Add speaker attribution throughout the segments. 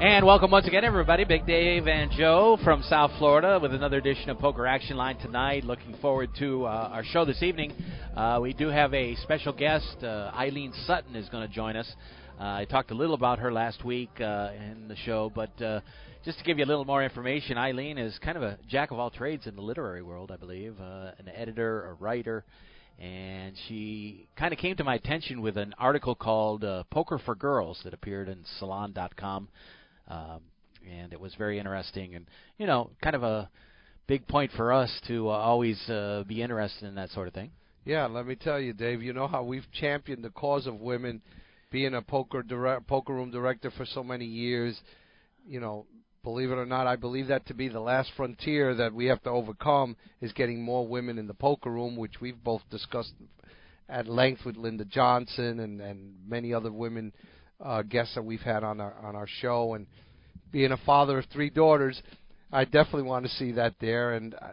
Speaker 1: And welcome once again, everybody. Big Dave and Joe from South Florida with another edition of Poker Action Line tonight. Looking forward to uh, our show this evening. Uh, we do have a special guest. Uh, Eileen Sutton is going to join us. Uh, I talked a little about her last week uh, in the show, but uh, just to give you a little more information, Eileen is kind of a jack of all trades in the literary world, I believe. An editor, a writer, and she kind of came to my attention with an article called Poker for Girls that appeared in Salon.com. Um, and it was very interesting and, you know, kind of a big point for us to uh, always uh, be interested in that sort of thing.
Speaker 2: Yeah, let me tell you, Dave. You know how we've championed the cause of women, being a poker direct, poker room director for so many years. You know, believe it or not, I believe that to be the last frontier that we have to overcome is getting more women in the poker room, which we've both discussed at length with Linda Johnson and and many other women uh, guests that we've had on our on our show. And being a father of three daughters, I definitely want to see that there, and I,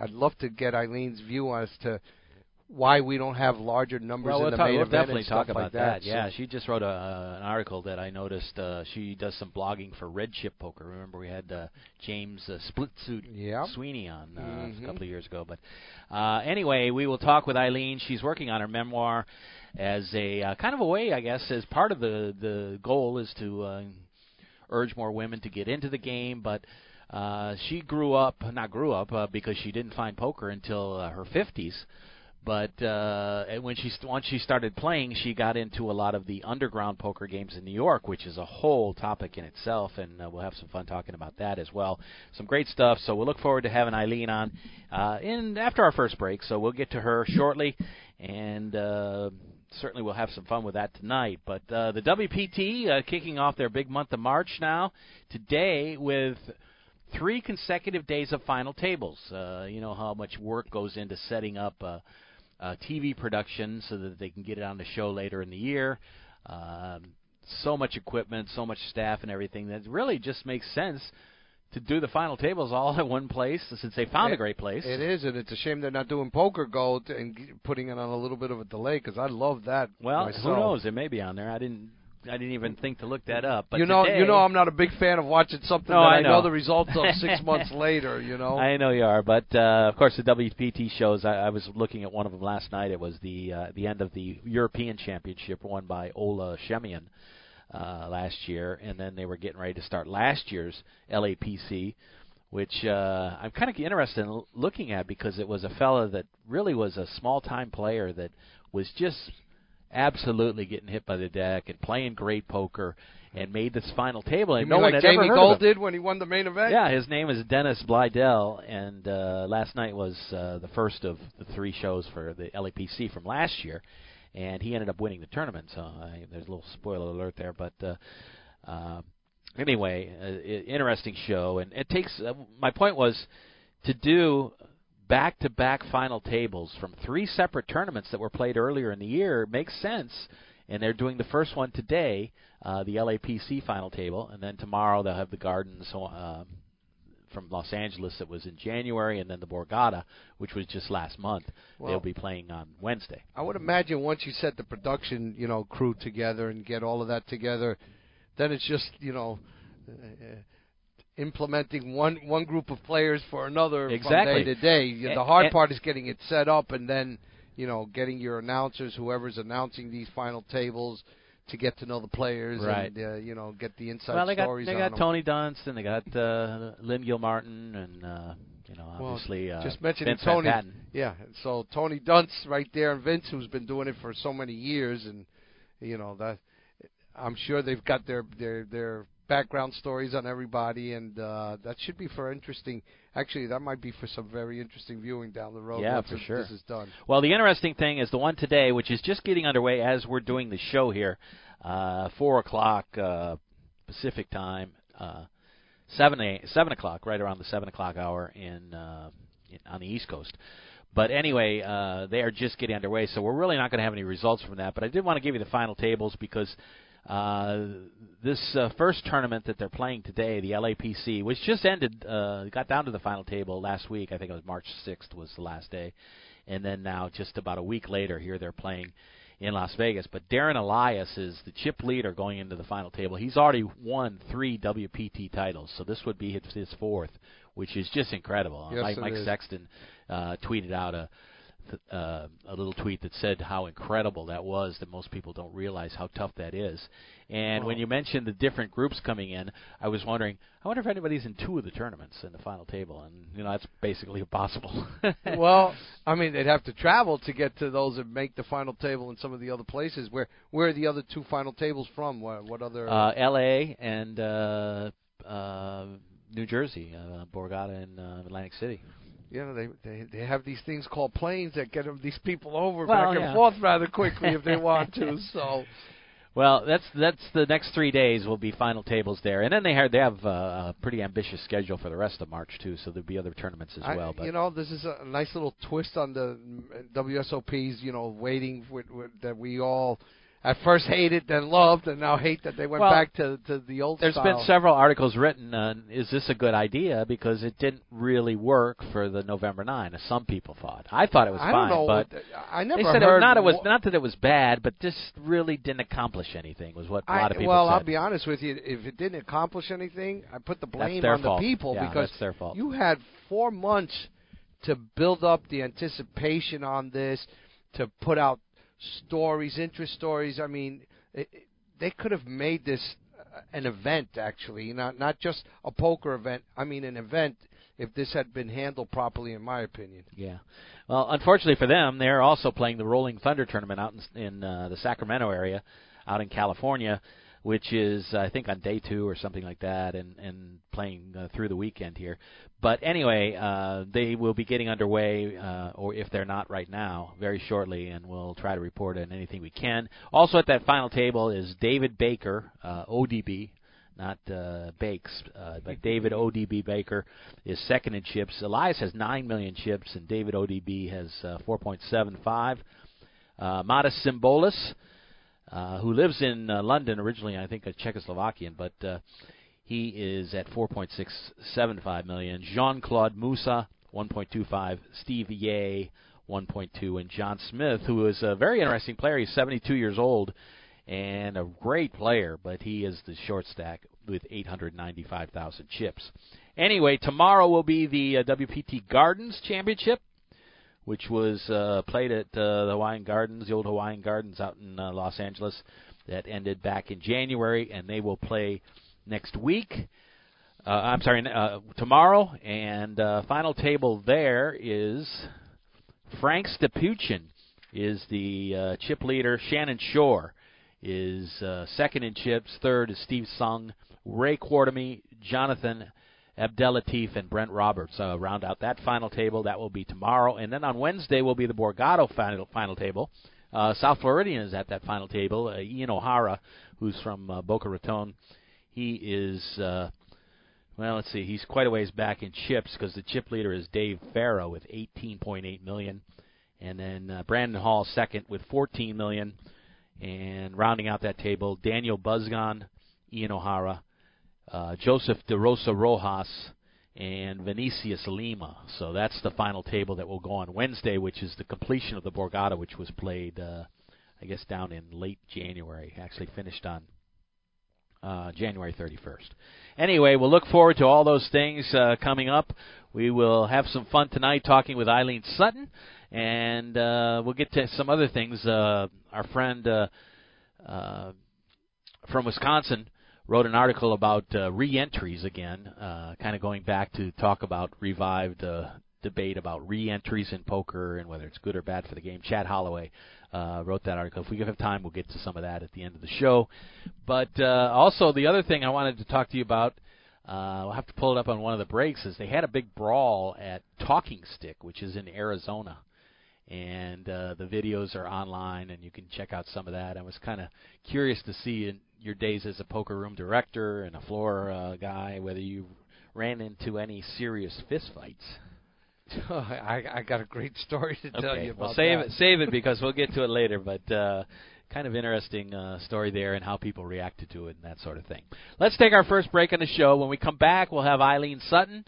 Speaker 2: I'd love to get Eileen's view as to why we don't have larger numbers
Speaker 1: well,
Speaker 2: in
Speaker 1: we'll,
Speaker 2: the
Speaker 1: talk,
Speaker 2: main
Speaker 1: we'll
Speaker 2: event
Speaker 1: definitely talk about
Speaker 2: like that.
Speaker 1: Yeah,
Speaker 2: So-
Speaker 1: she just wrote a, uh, an article that I noticed. Uh, she does some blogging for Red Chip Poker. Remember, we had uh, James uh, Split Suit
Speaker 2: Yeah.
Speaker 1: Sweeney on uh,
Speaker 2: Mhm.
Speaker 1: a couple of years ago. But uh, anyway, we will talk with Eileen. She's working on her memoir as a uh, kind of a way, I guess, as part of the the goal is to uh, urge more women to get into the game, but. Uh, she grew up, not grew up, uh, because she didn't find poker until uh, her 50s. But uh, when she once she started playing, she got into a lot of the underground poker games in New York, which is a whole topic in itself, and uh, we'll have some fun talking about that as well. Some great stuff. So we'll look forward to having Eileen on uh, in after our first break. So we'll get to her shortly, and. Uh, Certainly, we'll have some fun with that tonight. But uh, the WPT uh, kicking off their big month of March now today with three consecutive days of final tables. Uh, you know how much work goes into setting up a, a TV production so that they can get it on the show later in the year. Um, so much equipment, so much staff, and everything that really just makes sense to do the final tables all at one place since they found a great place.
Speaker 2: It is, and it's a shame they're not doing Poker Gold and putting it on a little bit of a delay because I love that.
Speaker 1: well,
Speaker 2: myself.
Speaker 1: who knows? It may be on there. I didn't. I didn't even think to look that up. But
Speaker 2: you know,
Speaker 1: today,
Speaker 2: you know, I'm not a big fan of watching something
Speaker 1: No,
Speaker 2: that
Speaker 1: I
Speaker 2: I know.
Speaker 1: know.
Speaker 2: the results of six months later. You know,
Speaker 1: I know you are, but uh, of course the WPT shows. I, I was looking at one of them last night. It was the uh, the end of the European Championship won by Ole Schemion uh, last year, and then they were getting ready to start last year's LAPC, which uh, I'm kind of interested in looking at because it was a fella that really was a small time player that was just absolutely getting hit by the deck and playing great poker and made this final table and
Speaker 2: you
Speaker 1: no one
Speaker 2: like
Speaker 1: had
Speaker 2: Jamie
Speaker 1: ever heard
Speaker 2: Gold did when he won the main event.
Speaker 1: Yeah, his name is Dennis Blieden, and uh, last night was uh, the first of the three shows for the LAPC from last year, and he ended up winning the tournament. So I, there's a little spoiler alert there, but uh, uh, anyway, uh, interesting show, and it takes. Uh, my point was to do back-to-back final tables from three separate tournaments that were played earlier in the year makes sense. And they're doing the first one today, uh, the LAPC final table, and then tomorrow they'll have the Gardens uh, from Los Angeles that was in January, and then the Borgata, which was just last month.
Speaker 2: Well-
Speaker 1: they'll be playing on Wednesday.
Speaker 2: I would imagine once you set the production, you know, crew together and get all of that together, then it's just, you know, uh, implementing one one group of players for another
Speaker 1: Exactly.
Speaker 2: from day to day. You-
Speaker 1: A-
Speaker 2: The hard
Speaker 1: a-
Speaker 2: part is getting it set up and then, you know, getting your announcers, whoever's announcing these final tables, to get to know the players
Speaker 1: Right.
Speaker 2: and uh, you know get the inside
Speaker 1: well, they got they got
Speaker 2: them.
Speaker 1: Tony Dunst, and they got uh, Lynn Gilmartin, and uh, you know
Speaker 2: Well,
Speaker 1: obviously uh,
Speaker 2: just mentioning
Speaker 1: Vince
Speaker 2: Tony. Yeah, so Tony Dunst right there, and Vince, who's been doing it for so many years, and you know that I'm sure they've got their their their background stories on everybody, and uh, that should be for interesting. Actually, that might be for some very interesting viewing down the road.
Speaker 1: Yeah, for
Speaker 2: this-
Speaker 1: sure.
Speaker 2: This is done.
Speaker 1: Well, the interesting thing is the one today, which is just getting underway as we're doing the show here, uh, four o'clock uh, Pacific time, uh, seven a, seven o'clock, right around the seven o'clock hour in, uh, in on the East Coast. But anyway, uh, they are just getting underway, so we're really not going to have any results from that. But I did want to give you the final tables because uh, this uh, first tournament that they're playing today, the LAPC, which just ended, uh, got down to the final table last week. I think it was March 6th was the last day, and then now just about a week later, here they're playing in Las Vegas. But Darren Elias is the chip leader going into the final table. He's already won three WPT titles, so this would be his, his fourth, which is just incredible.
Speaker 2: Yes,
Speaker 1: Mike, Mike. Sexton uh, tweeted out a uh, a little tweet that said how incredible that was. That most people don't realize how tough that is. And when you mentioned the different groups coming in, I was wondering, I wonder if anybody's in two of the tournaments in the final table, and you know that's basically impossible.
Speaker 2: well, I mean, they'd have to travel to get to those and make the final table in some of the other places. Where where are the other two final tables from? What, what other?
Speaker 1: uh, L.A. and uh, uh, New Jersey, uh, Borgata and uh, Atlantic City.
Speaker 2: You know, they, they they have these things called planes that get 'em- these people over
Speaker 1: Well,
Speaker 2: back and
Speaker 1: yeah.
Speaker 2: forth rather quickly if they want to. So
Speaker 1: Well, that's that's the next three days will be final tables there, and then they have they have uh, a pretty ambitious schedule for the rest of March too. So there'll be other tournaments as
Speaker 2: I-
Speaker 1: well. But
Speaker 2: you know, this is a nice little twist on the mm, WSOPs. You know, waiting with, with, that we all at first hated, then loved, and now hate that they went
Speaker 1: Well,
Speaker 2: back to to the old.
Speaker 1: There's
Speaker 2: style.
Speaker 1: been several articles written on is this a good idea because it didn't really work for the November 9 as some people thought. I thought it was
Speaker 2: I
Speaker 1: fine,
Speaker 2: don't know.
Speaker 1: but
Speaker 2: I never
Speaker 1: they said
Speaker 2: heard
Speaker 1: it, not it was not that it was bad, but just really didn't accomplish anything was what a lot
Speaker 2: I,
Speaker 1: of people
Speaker 2: well,
Speaker 1: said.
Speaker 2: I'll be honest with you. If it didn't accomplish anything, I put the blame on
Speaker 1: fault.
Speaker 2: the people
Speaker 1: Yeah,
Speaker 2: because
Speaker 1: that's their fault.
Speaker 2: you had four months to build up the anticipation on this, to put out stories, interest stories. I mean, it, it- they could have made this uh, an event actually, not not just a poker event. I mean, an event if this had been handled properly, in my opinion.
Speaker 1: Yeah. Well, unfortunately for them, they're also playing the Rolling Thunder tournament out in, in uh, the Sacramento area, out in California, which is I think on day two or something like that, and and playing uh, through the weekend here. But anyway, uh, they will be getting underway, uh, or if they're not right now, very shortly, and we'll try to report on anything we can. Also at that final table is David Baker, uh, ODB, not uh, Bakes, uh, but David ODB Baker is second in chips. Elias has 9 million chips, and David ODB has uh, 4.75. Uh, Modest Symbolis, uh, who lives in uh, London originally, I think a Czechoslovakian, but uh, he is at 4.675 million. Jean Claude Moussa, 1.25. Steve Ye, 1.2. And John Smith, who is a very interesting player. He's 72 years old and a great player, but he is the short stack with 895,000 chips. Anyway, tomorrow will be the uh, WPT Gardens Championship, which was uh, played at uh, the Hawaiian Gardens, the old Hawaiian Gardens out in uh, Los Angeles. That ended back in January, and they will play next week. Uh, I'm sorry, uh, tomorrow. And uh, final table there is Frank Stepuchin is the uh, chip leader. Shannon Shorr is uh, second in chips. Third is Steve Sung, Ray Qartomy, Jonathan Abdelatif, and Brent Roberts. Uh, round out that final table. That will be tomorrow. And then on Wednesday will be the Borgata final, final table. Uh, South Floridian is at that final table. Uh, Ian O'Hara, who's from uh, Boca Raton, he is. Uh, well, let's see. He's quite a ways back in chips because the chip leader is Dave Farrow with 18.8 million, and then uh, Brandon Hall second with 14 million, and rounding out that table, Daniel Buzgon, Ian O'Hara, uh, Joseph De Rosa Rojas, and Vinicius Lima. So that's the final table that will go on Wednesday, which is the completion of the Borgata, which was played, uh, I guess, down in late January. Actually finished on uh, January 31st. Anyway, we'll look forward to all those things uh, coming up. We will have some fun tonight talking with Eileen Sutton, and uh, we'll get to some other things. Uh, our friend uh, uh, from Wisconsin wrote an article about uh, re-entries again, uh, kind of going back to talk about revived uh, debate about re-entries in poker and whether it's good or bad for the game. Chad Holloway uh, wrote that article. If we have time, we'll get to some of that at the end of the show. But uh, also, the other thing I wanted to talk to you about, uh, I'll have to pull it up on one of the breaks, is they had a big brawl at Talking Stick, which is in Arizona. And uh, the videos are online, and you can check out some of that. I was kind of curious to see in your days as a poker room director and a floor uh, guy whether you ran into any serious fistfights.
Speaker 2: I, I got a great story to tell you about
Speaker 1: well, save
Speaker 2: that.
Speaker 1: it, save it because we'll get to it later. But uh, kind of interesting uh, story there and how people reacted to it and that sort of thing. Let's take our first break on the show. When we come back, we'll have Eileen Sutton.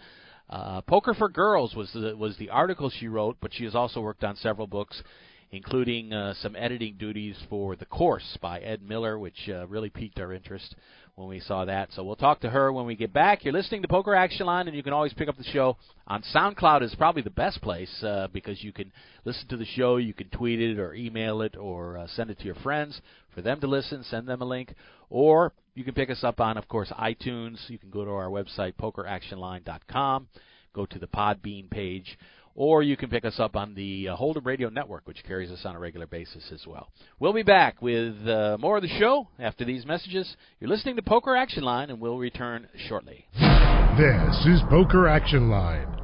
Speaker 1: Uh, Poker for Girls was the, was the article she wrote, but she has also worked on several books, including uh, some editing duties for The Course by Ed Miller, which uh, really piqued our interest when we saw that. So we'll talk to her when we get back. You're listening to Poker Action Line, and you can always pick up the show on SoundCloud. is probably the best place uh, because you can listen to the show, you can tweet it or email it or uh, send it to your friends for them to listen. Send them a link, or you can pick us up on, of course, iTunes. You can go to our website pokeractionline.com, go to the Podbean page or you can pick us up on the uh, Radio Network, which carries us on a regular basis as well. We'll be back with uh, more of the show after these messages. You're listening to Poker Action Line, and we'll return shortly.
Speaker 3: This is Poker Action Line.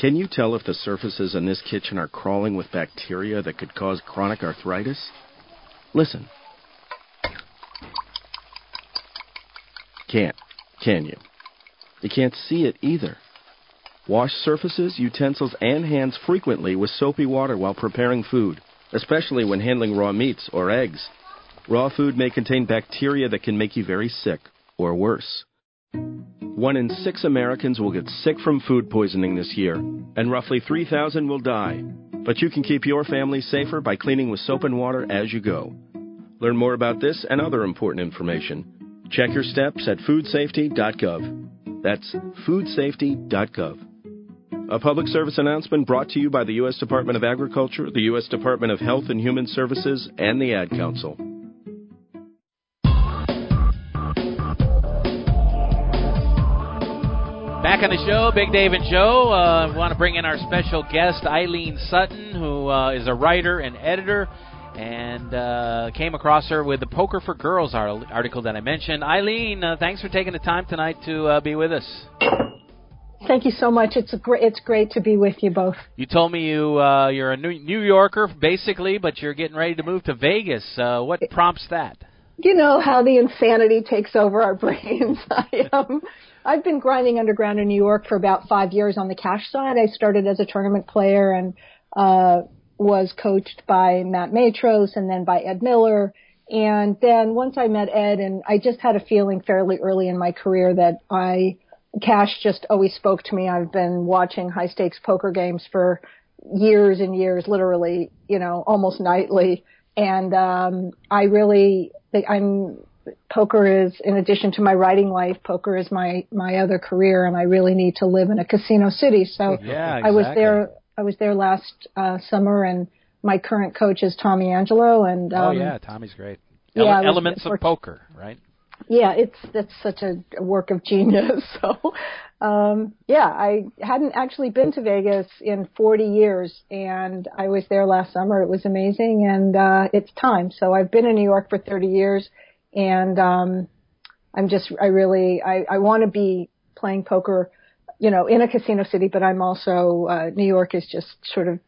Speaker 4: Can you tell if the surfaces in this kitchen are crawling with bacteria that could cause chronic arthritis? Listen. Can't, can you? You can't see it either. Wash surfaces, utensils, and hands frequently with soapy water while preparing food, especially when handling raw meats or eggs. Raw food may contain bacteria that can make you very sick, or worse. One in six Americans will get sick from food poisoning this year, and roughly 3,000 will die. But you can keep your family safer by cleaning with soap and water as you go. Learn more about this and other important information. Check your steps at foodsafety.gov. That's foodsafety.gov. A public service announcement brought to you by the U.S. Department of Agriculture, the U.S. Department of Health and Human Services, and the Ad Council.
Speaker 1: Back on the show, Big Dave and Joe. Uh, want to bring in our special guest, Eileen Sutton, who uh, is a writer and editor, and uh, came across her with the Poker for Girls article that I mentioned. Eileen, uh, thanks for taking the time tonight to uh, be with us.
Speaker 5: Thank you so much. It's a great. It's great to be with you both.
Speaker 1: You told me you uh, you're a New Yorker basically, but you're getting ready to move to Vegas. what prompts that?
Speaker 5: You know how the insanity takes over our brains. I um, I've been grinding underground in New York for about five years on the cash side. I started as a tournament player and uh, was coached by Matt Matros and then by Ed Miller. And then once I met Ed, and I just had a feeling fairly early in my career that I cash just always spoke to me. I've been watching high stakes poker games for years and years, literally, you know, almost nightly. And um, I really, I'm poker is, in addition to my writing life, poker is my my other career, and I really need to live in a casino city. So
Speaker 1: yeah,
Speaker 5: exactly. I was there. I was there last uh, summer, and my current coach is Tommy Angelo. And
Speaker 1: oh,
Speaker 5: um,
Speaker 1: oh yeah, Tommy's great.
Speaker 5: Ele- yeah,
Speaker 1: elements of poker, right?
Speaker 5: Yeah, it's that's such a work of genius. So, um, yeah, I hadn't actually been to Vegas in 40 years, and I was there last summer. It was amazing, and uh, it's time. So I've been in New York for 30 years and um, I'm just I really I, I want to be playing poker, you know, in a casino city, but I'm also uh, New York is just sort of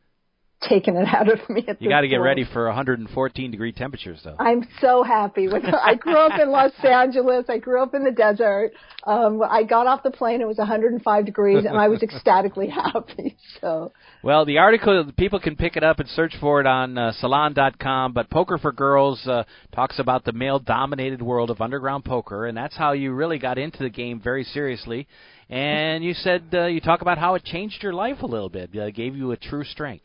Speaker 5: taken it out of me.
Speaker 1: you got to get ready for 114 degree temperatures, though.
Speaker 5: I'm so happy with. I grew up in Los Angeles. I grew up in the desert. Um, I got off the plane. It was 105 degrees, and I was ecstatically happy. So.
Speaker 1: Well, the article people can pick it up and search for it on uh, Salon.com. But Poker for Girls uh, talks about the male-dominated world of underground poker, and that's how you really got into the game very seriously. And you said uh, you talk about how it changed your life a little bit, uh, gave you a true strength.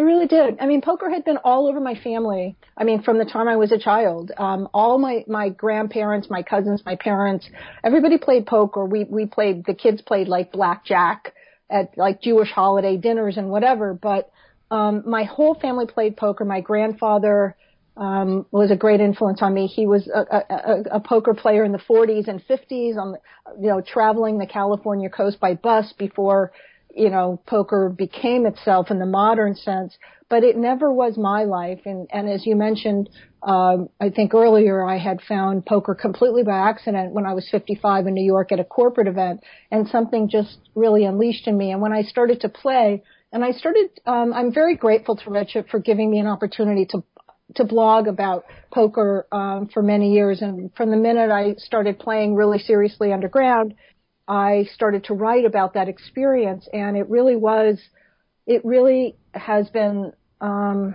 Speaker 5: It really did. I mean, poker had been all over my family. I mean, from the time I was a child, um, all my my grandparents, my cousins, my parents, everybody played poker. We we played. The kids played like blackjack at like Jewish holiday dinners and whatever. But um, my whole family played poker. My grandfather um, was a great influence on me. He was a, a, a poker player in the 40s and 50s on, the, you know, traveling the California coast by bus before, you know, poker became itself in the modern sense. But it never was my life. And, and as you mentioned, um, I think earlier I had found poker completely by accident when I was 55 in New York at a corporate event, and something just really unleashed in me. And when I started to play, and I started, um, I'm very grateful to Richard for giving me an opportunity to to blog about poker um, for many years, and from the minute I started playing really seriously underground, I started to write about that experience, and it really was, it really has been, um,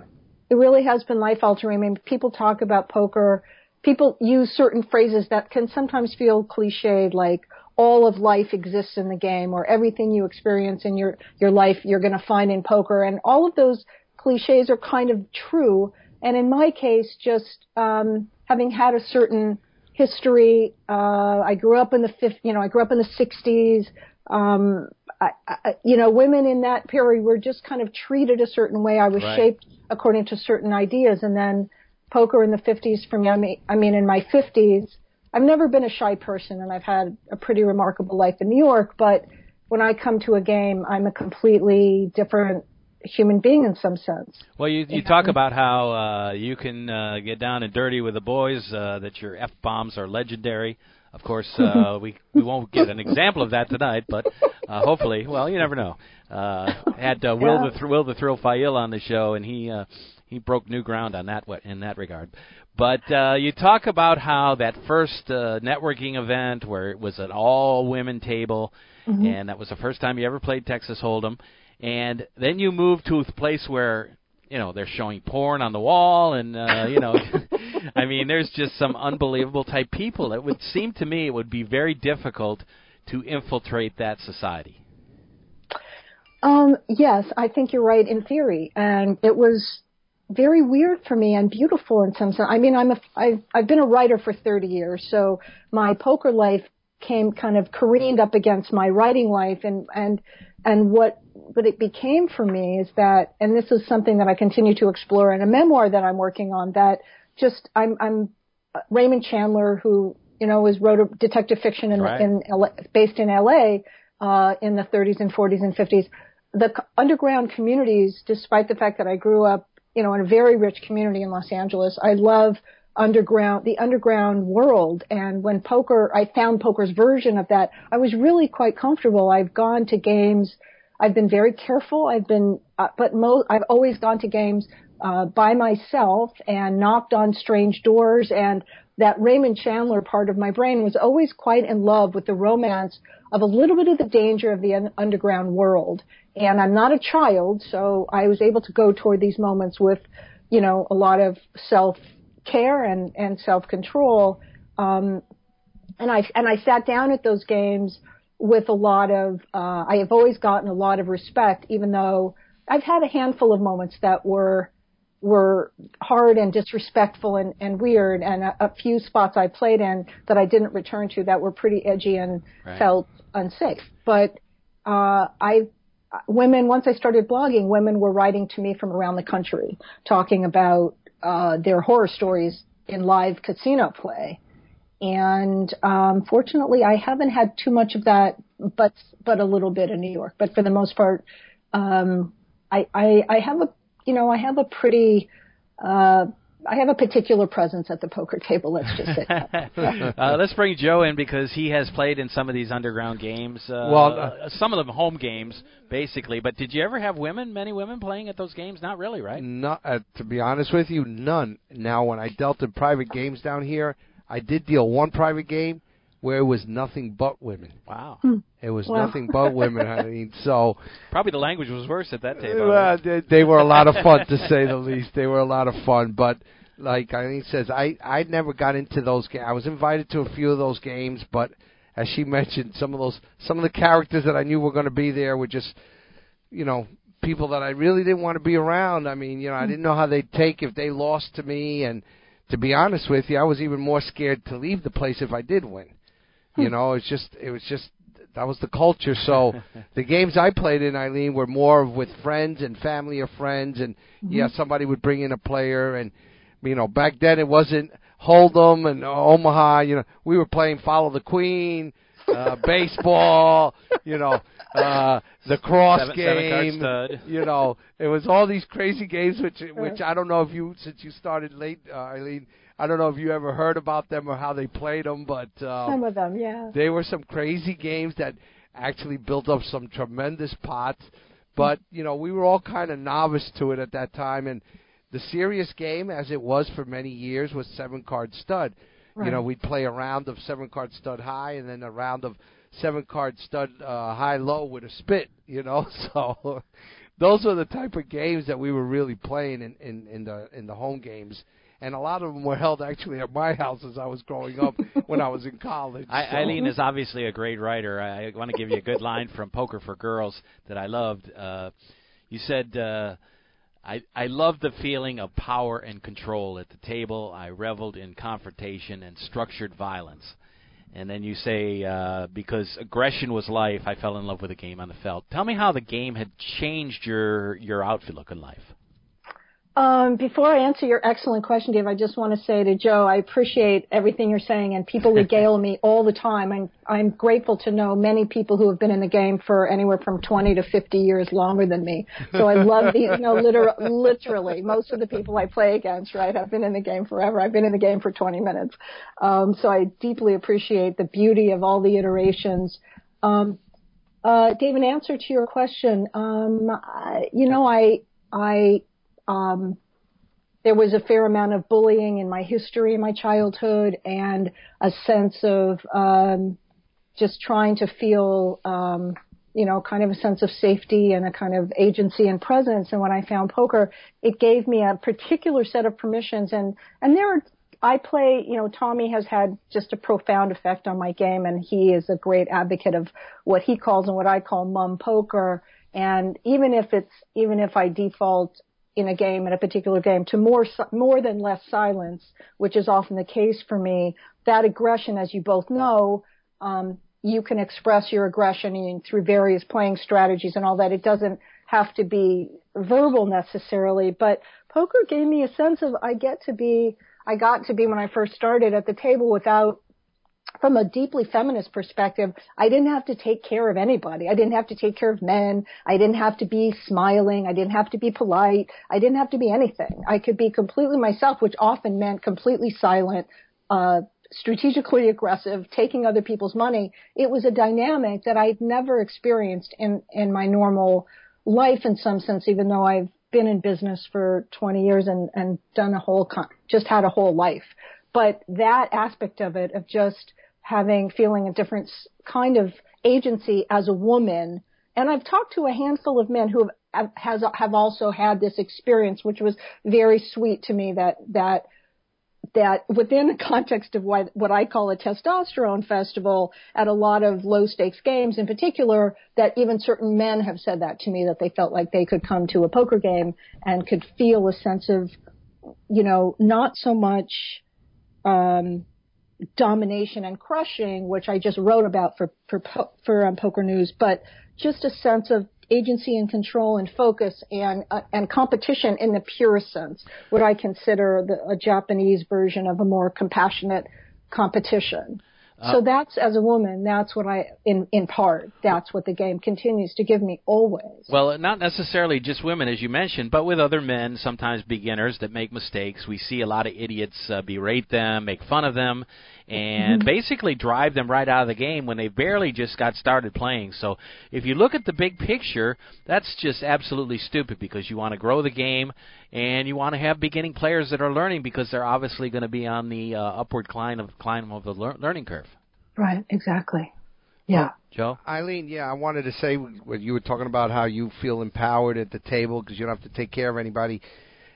Speaker 5: it really has been life altering. I mean, people talk about poker, people use certain phrases that can sometimes feel cliched, like all of life exists in the game, or everything you experience in your your life you're going to find in poker, and all of those cliches are kind of true. And in my case, just um, having had a certain history, uh, I grew up in the fifth, you know, I grew up in the 60s. Um, I, I, you know, women in that period were just kind of treated a certain way. I was
Speaker 1: Right.
Speaker 5: shaped according to certain ideas, and then poker in the 50s for me. I mean, I mean, in my 50s, I've never been a shy person, and I've had a pretty remarkable life in New York. But when I come to a game, I'm a completely different human being in some sense.
Speaker 1: Well, you you talk about how uh, you can uh, get down and dirty with the boys. Uh, that your f bombs are legendary. Of course, uh, we we won't get an example of that tonight, but uh, hopefully, well, you never know. Uh, had uh, Will
Speaker 5: Yeah.
Speaker 1: the Will the Thrill Failla on the show, and he uh, he broke new ground on that in that regard. But uh, you talk about how that first uh, networking event where it was an all women table, and that was the first time you ever played Texas Hold'em, and then you move to a place where you know they're showing porn on the wall, and uh, you know, I mean, there's just some unbelievable type people. It would seem to me it would be very difficult to infiltrate that society.
Speaker 5: Um, yes, I think you're right in theory, and it was very weird for me and beautiful in some sense. I mean, I'm a I've I've been a writer for 30 years, so my poker life came kind of careened up against my writing life, and and and what what it became for me is that, and this is something that I continue to explore in a memoir that I'm working on. That just I'm I'm Raymond Chandler, who you know was wrote a detective fiction in
Speaker 1: Right.
Speaker 5: in LA, based in L.A. Uh, in the 30s and 40s and 50s. The underground communities, despite the fact that I grew up, you know, in a very rich community in Los Angeles, I love underground, the underground world. And when poker, I found poker's version of that, I was really quite comfortable. I've gone to games. I've been very careful. I've been, uh, but mo- I've always gone to games uh, by myself and knocked on strange doors. And that Raymond Chandler part of my brain was always quite in love with the romance of a little bit of the danger of the un- underground world. And I'm not a child, so I was able to go toward these moments with, you know, a lot of self care and, and self control. Um, and I and I sat down at those games with a lot of uh, I have always gotten a lot of respect, even though I've had a handful of moments that were were hard and disrespectful and, and weird, and a, a few spots I played in that I didn't return to that were pretty edgy and
Speaker 1: Right.
Speaker 5: felt unsafe. But uh, I women once I started blogging, women were writing to me from around the country talking about uh, their horror stories in live casino play. And um, fortunately, I haven't had too much of that, but but a little bit in New York. But for the most part, um, I, I I have a you know I have a pretty uh, I have a particular presence at the poker table. Let's just say that.
Speaker 1: uh, let's bring Joe in because he has played in some of these underground games. Uh,
Speaker 2: Well,
Speaker 1: uh, some of them home games, basically. But did you ever have women, many women playing at those games? Not really, right?
Speaker 2: No, uh, to be honest with you, none. Now, when I dealt in private games down here, I did deal one private game where it was nothing but women.
Speaker 1: Wow. Hmm.
Speaker 2: It was
Speaker 5: Wow.
Speaker 2: nothing but women. I mean, so
Speaker 1: Probably the language was worse at that table.
Speaker 2: well, they, they were a lot of fun to say the least. They were a lot of fun, but like Eileen says, I I never got into those games. I was invited to a few of those games, but as she mentioned, some of those some of the characters that I knew were going to be there were just, you know, people that I really didn't want to be around. I mean, you know, I hmm. didn't know how they'd take if they lost to me, and to be honest with you, I was even more scared to leave the place if I did win. You know, it's just it was just that was the culture. So the games I played in Eileen were more with friends and family of friends, and yeah, somebody would bring in a player, and you know, back then it wasn't Hold'em and Omaha. You know, we were playing Follow the Queen, uh, baseball. You know, uh, the cross
Speaker 1: Seven- seven card
Speaker 2: game.
Speaker 1: stud.
Speaker 2: You know, it was all these crazy games, which which I don't know if you since you started late, uh, Eileen. I don't know if you ever heard about them or how they played them, but um,
Speaker 5: Some of them, yeah.
Speaker 2: they were some crazy games that actually built up some tremendous pots. But you know, we were all kind of novice to it at that time, and the serious game, as it was for many years, was seven card stud. You know, we'd play a round of seven card stud high, and then a round of seven card stud uh, high low with a spit. You know, so those were the type of games that we were really playing in in, in the in the home games. And a lot of them were held actually at my house as I was growing up when I was in college.
Speaker 1: I,
Speaker 2: so.
Speaker 1: Eileen is obviously a great writer. I want to give you a good line from Poker for Girls that I loved. Uh, you said, uh, I, I loved the feeling of power and control at the table. I reveled in confrontation and structured violence. And then you say, uh, because aggression was life, I fell in love with the game on the felt. Tell me how the game had changed your, your outlook in life.
Speaker 5: Um, before I answer your excellent question, Dave, I just want to say to Joe, I appreciate everything you're saying, and people regale me all the time. I'm I'm grateful to know many people who have been in the game for anywhere from 20 to 50 years longer than me. So I love the, you know, liter- literally, most of the people I play against, right, have been in the game forever. I've been in the game for 20 minutes. Um, so I deeply appreciate the beauty of all the iterations. Um, uh, Dave, in answer to your question, um, I, you know, I, I, um, there was a fair amount of bullying in my history in my childhood and a sense of um, just trying to feel, um, you know, kind of a sense of safety and a kind of agency and presence. And when I found poker, it gave me a particular set of permissions. And and there, are, I play, you know, Tommy has had just a profound effect on my game, and he is a great advocate of what he calls and what I call mum poker. And even if it's even if I default in a game, in a particular game, to more more than less silence, which is often the case for me. That aggression, as you both know, um, you can express your aggression in, through various playing strategies and all that. It doesn't have to be verbal necessarily, but poker gave me a sense of I get to be, I got to be when I first started at the table without from a deeply feminist perspective, I didn't have to take care of anybody. I didn't have to take care of men. I didn't have to be smiling. I didn't have to be polite. I didn't have to be anything. I could be completely myself, which often meant completely silent, uh, strategically aggressive, taking other people's money. It was a dynamic that I'd never experienced in, in my normal life in some sense, even though I've been in business for 20 years and, and done a whole, con- just had a whole life. But that aspect of it, of just having, feeling a different kind of agency as a woman, and I've talked to a handful of men who have, has, have also had this experience, which was very sweet to me that, that, that within the context of what, what I call a testosterone festival at a lot of low stakes games in particular, that even certain men have said that to me, that they felt like they could come to a poker game and could feel a sense of, you know, not so much, um, domination and crushing, which I just wrote about for for for um, Poker News, but just a sense of agency and control and focus and uh, and competition in the purest sense, what I consider the, a Japanese version of a more compassionate competition. Uh, so that's as a woman, that's what I in in part that's what the game continues to give me always.
Speaker 1: Well, uh, not necessarily just women, as you mentioned, but with other men, sometimes beginners that make mistakes. We see a lot of idiots uh, berate them, make fun of them, and mm-hmm. basically drive them right out of the game when they barely just got started playing. So if you look at the big picture, that's just absolutely stupid because you want to grow the game and you want to have beginning players that are learning because they're obviously going to be on the uh, upward climb of climb of the lear- learning curve.
Speaker 5: Right, exactly. Yeah.
Speaker 1: Joe?
Speaker 2: Eileen, yeah, I wanted to say what you were talking about how you feel empowered at the table because you don't have to take care of anybody.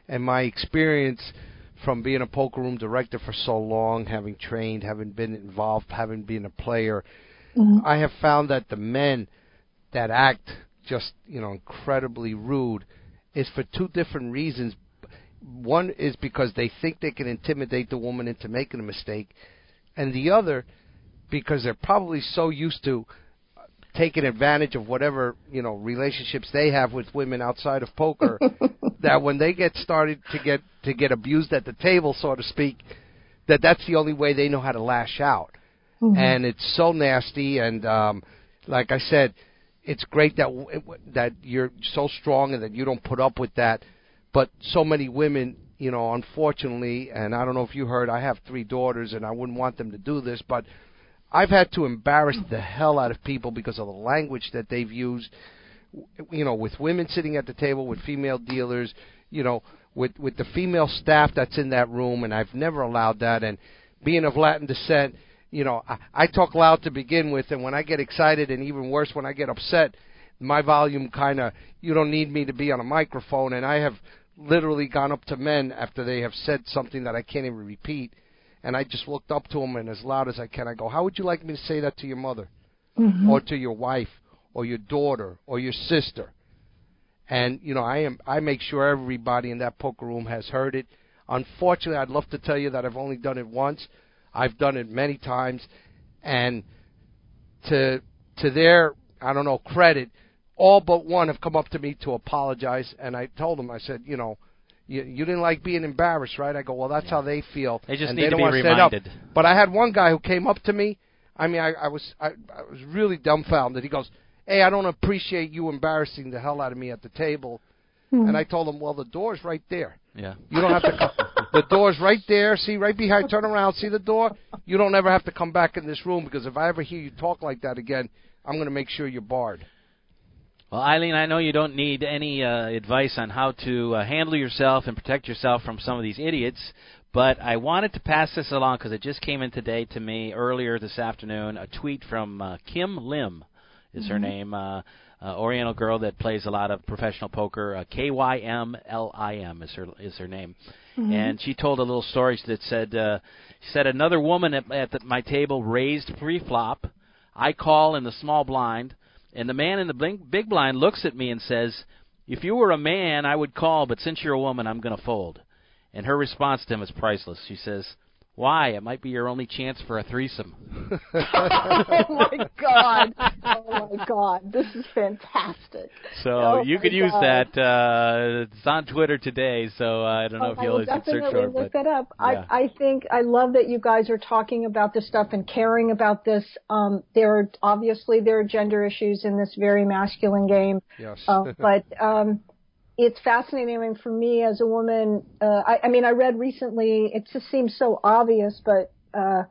Speaker 2: And my experience from being a poker room director for so long, having trained, having been involved, having been a player, I have found that the men that act just, you know, incredibly rude is for two different reasons. One is because they think they can intimidate the woman into making a mistake, and the other because they're probably so used to taking advantage of whatever you know relationships they have with women outside of poker. that when they get started to get to get abused at the table, so to speak, that that's the only way they know how to lash out. Mm-hmm. And it's so nasty. And um, like I said, it's great that that you're so strong and that you don't put up with that. But so many women, you know, unfortunately, and I don't know if you heard, I have three daughters, and I wouldn't want them to do this, but I've had to embarrass the hell out of people because of the language that they've used. You know, with women sitting at the table, with female dealers, you know, with with the female staff that's in that room, and I've never allowed that. And being of Latin descent, you know, I, I talk loud to begin with, and when I get excited, and even worse, when I get upset, my volume kind of you don't need me to be on a microphone, and I have literally gone up to men after they have said something that I can't even repeat, and I just looked up to them and as loud as I can, I go, "How would you like me to say that to your mother, mm-hmm. or to your wife, or your daughter, or your sister?" And you know, I am I make sure everybody in that poker room has heard it. Unfortunately, I'd love to tell you that I've only done it once. I've done it many times, and to to their I don't know credit, all but one have come up to me to apologize, and I told them I said, you know, you, you didn't like being embarrassed, right? I go, well, that's yeah. how they feel.
Speaker 1: They just
Speaker 2: and
Speaker 1: need
Speaker 2: they
Speaker 1: to
Speaker 2: don't
Speaker 1: be
Speaker 2: reminded. But I had one guy who came up to me. I mean, I, I was I, I was really dumbfounded. He goes, hey, I don't appreciate you embarrassing the hell out of me at the table. Hmm. And I told him, well, the door's right there.
Speaker 1: Yeah.
Speaker 2: You don't have to come. the door's right there. See, right behind. Turn around. See the door. You don't ever have to come back in this room because if I ever hear you talk like that again, I'm going to make sure you're barred.
Speaker 1: Well, Eileen, I know you don't need any uh, advice on how to uh, handle yourself and protect yourself from some of these idiots, but I wanted to pass this along because it just came in today to me earlier this afternoon. A tweet from uh, Kym Lim is mm-hmm. her name. Uh, uh, Oriental girl that plays a lot of professional poker. Uh, K Y M L I M is her is her name, mm-hmm. and she told a little story that said uh, she said another woman at, at the, my table raised pre-flop. I call in the small blind, and the man in the big, big blind looks at me and says, "If you were a man, I would call, but since you're a woman, I'm going to fold." And her response to him is priceless. She says, why? It might be your only chance for a threesome.
Speaker 5: oh my god! Oh my god! This is fantastic.
Speaker 1: So
Speaker 5: oh
Speaker 1: you could use
Speaker 5: god.
Speaker 1: that. Uh, it's on Twitter today, so uh, I don't know
Speaker 5: oh,
Speaker 1: if you'll
Speaker 5: search
Speaker 1: for it.
Speaker 5: look
Speaker 1: but,
Speaker 5: that up.
Speaker 1: Yeah.
Speaker 5: I I think I love that you guys are talking about this stuff and caring about this. Um, there are obviously there are gender issues in this very masculine game.
Speaker 2: Yes.
Speaker 5: uh, but um, it's fascinating for me as a woman. Uh, I, I mean, I read recently. It just seems so obvious, but uh,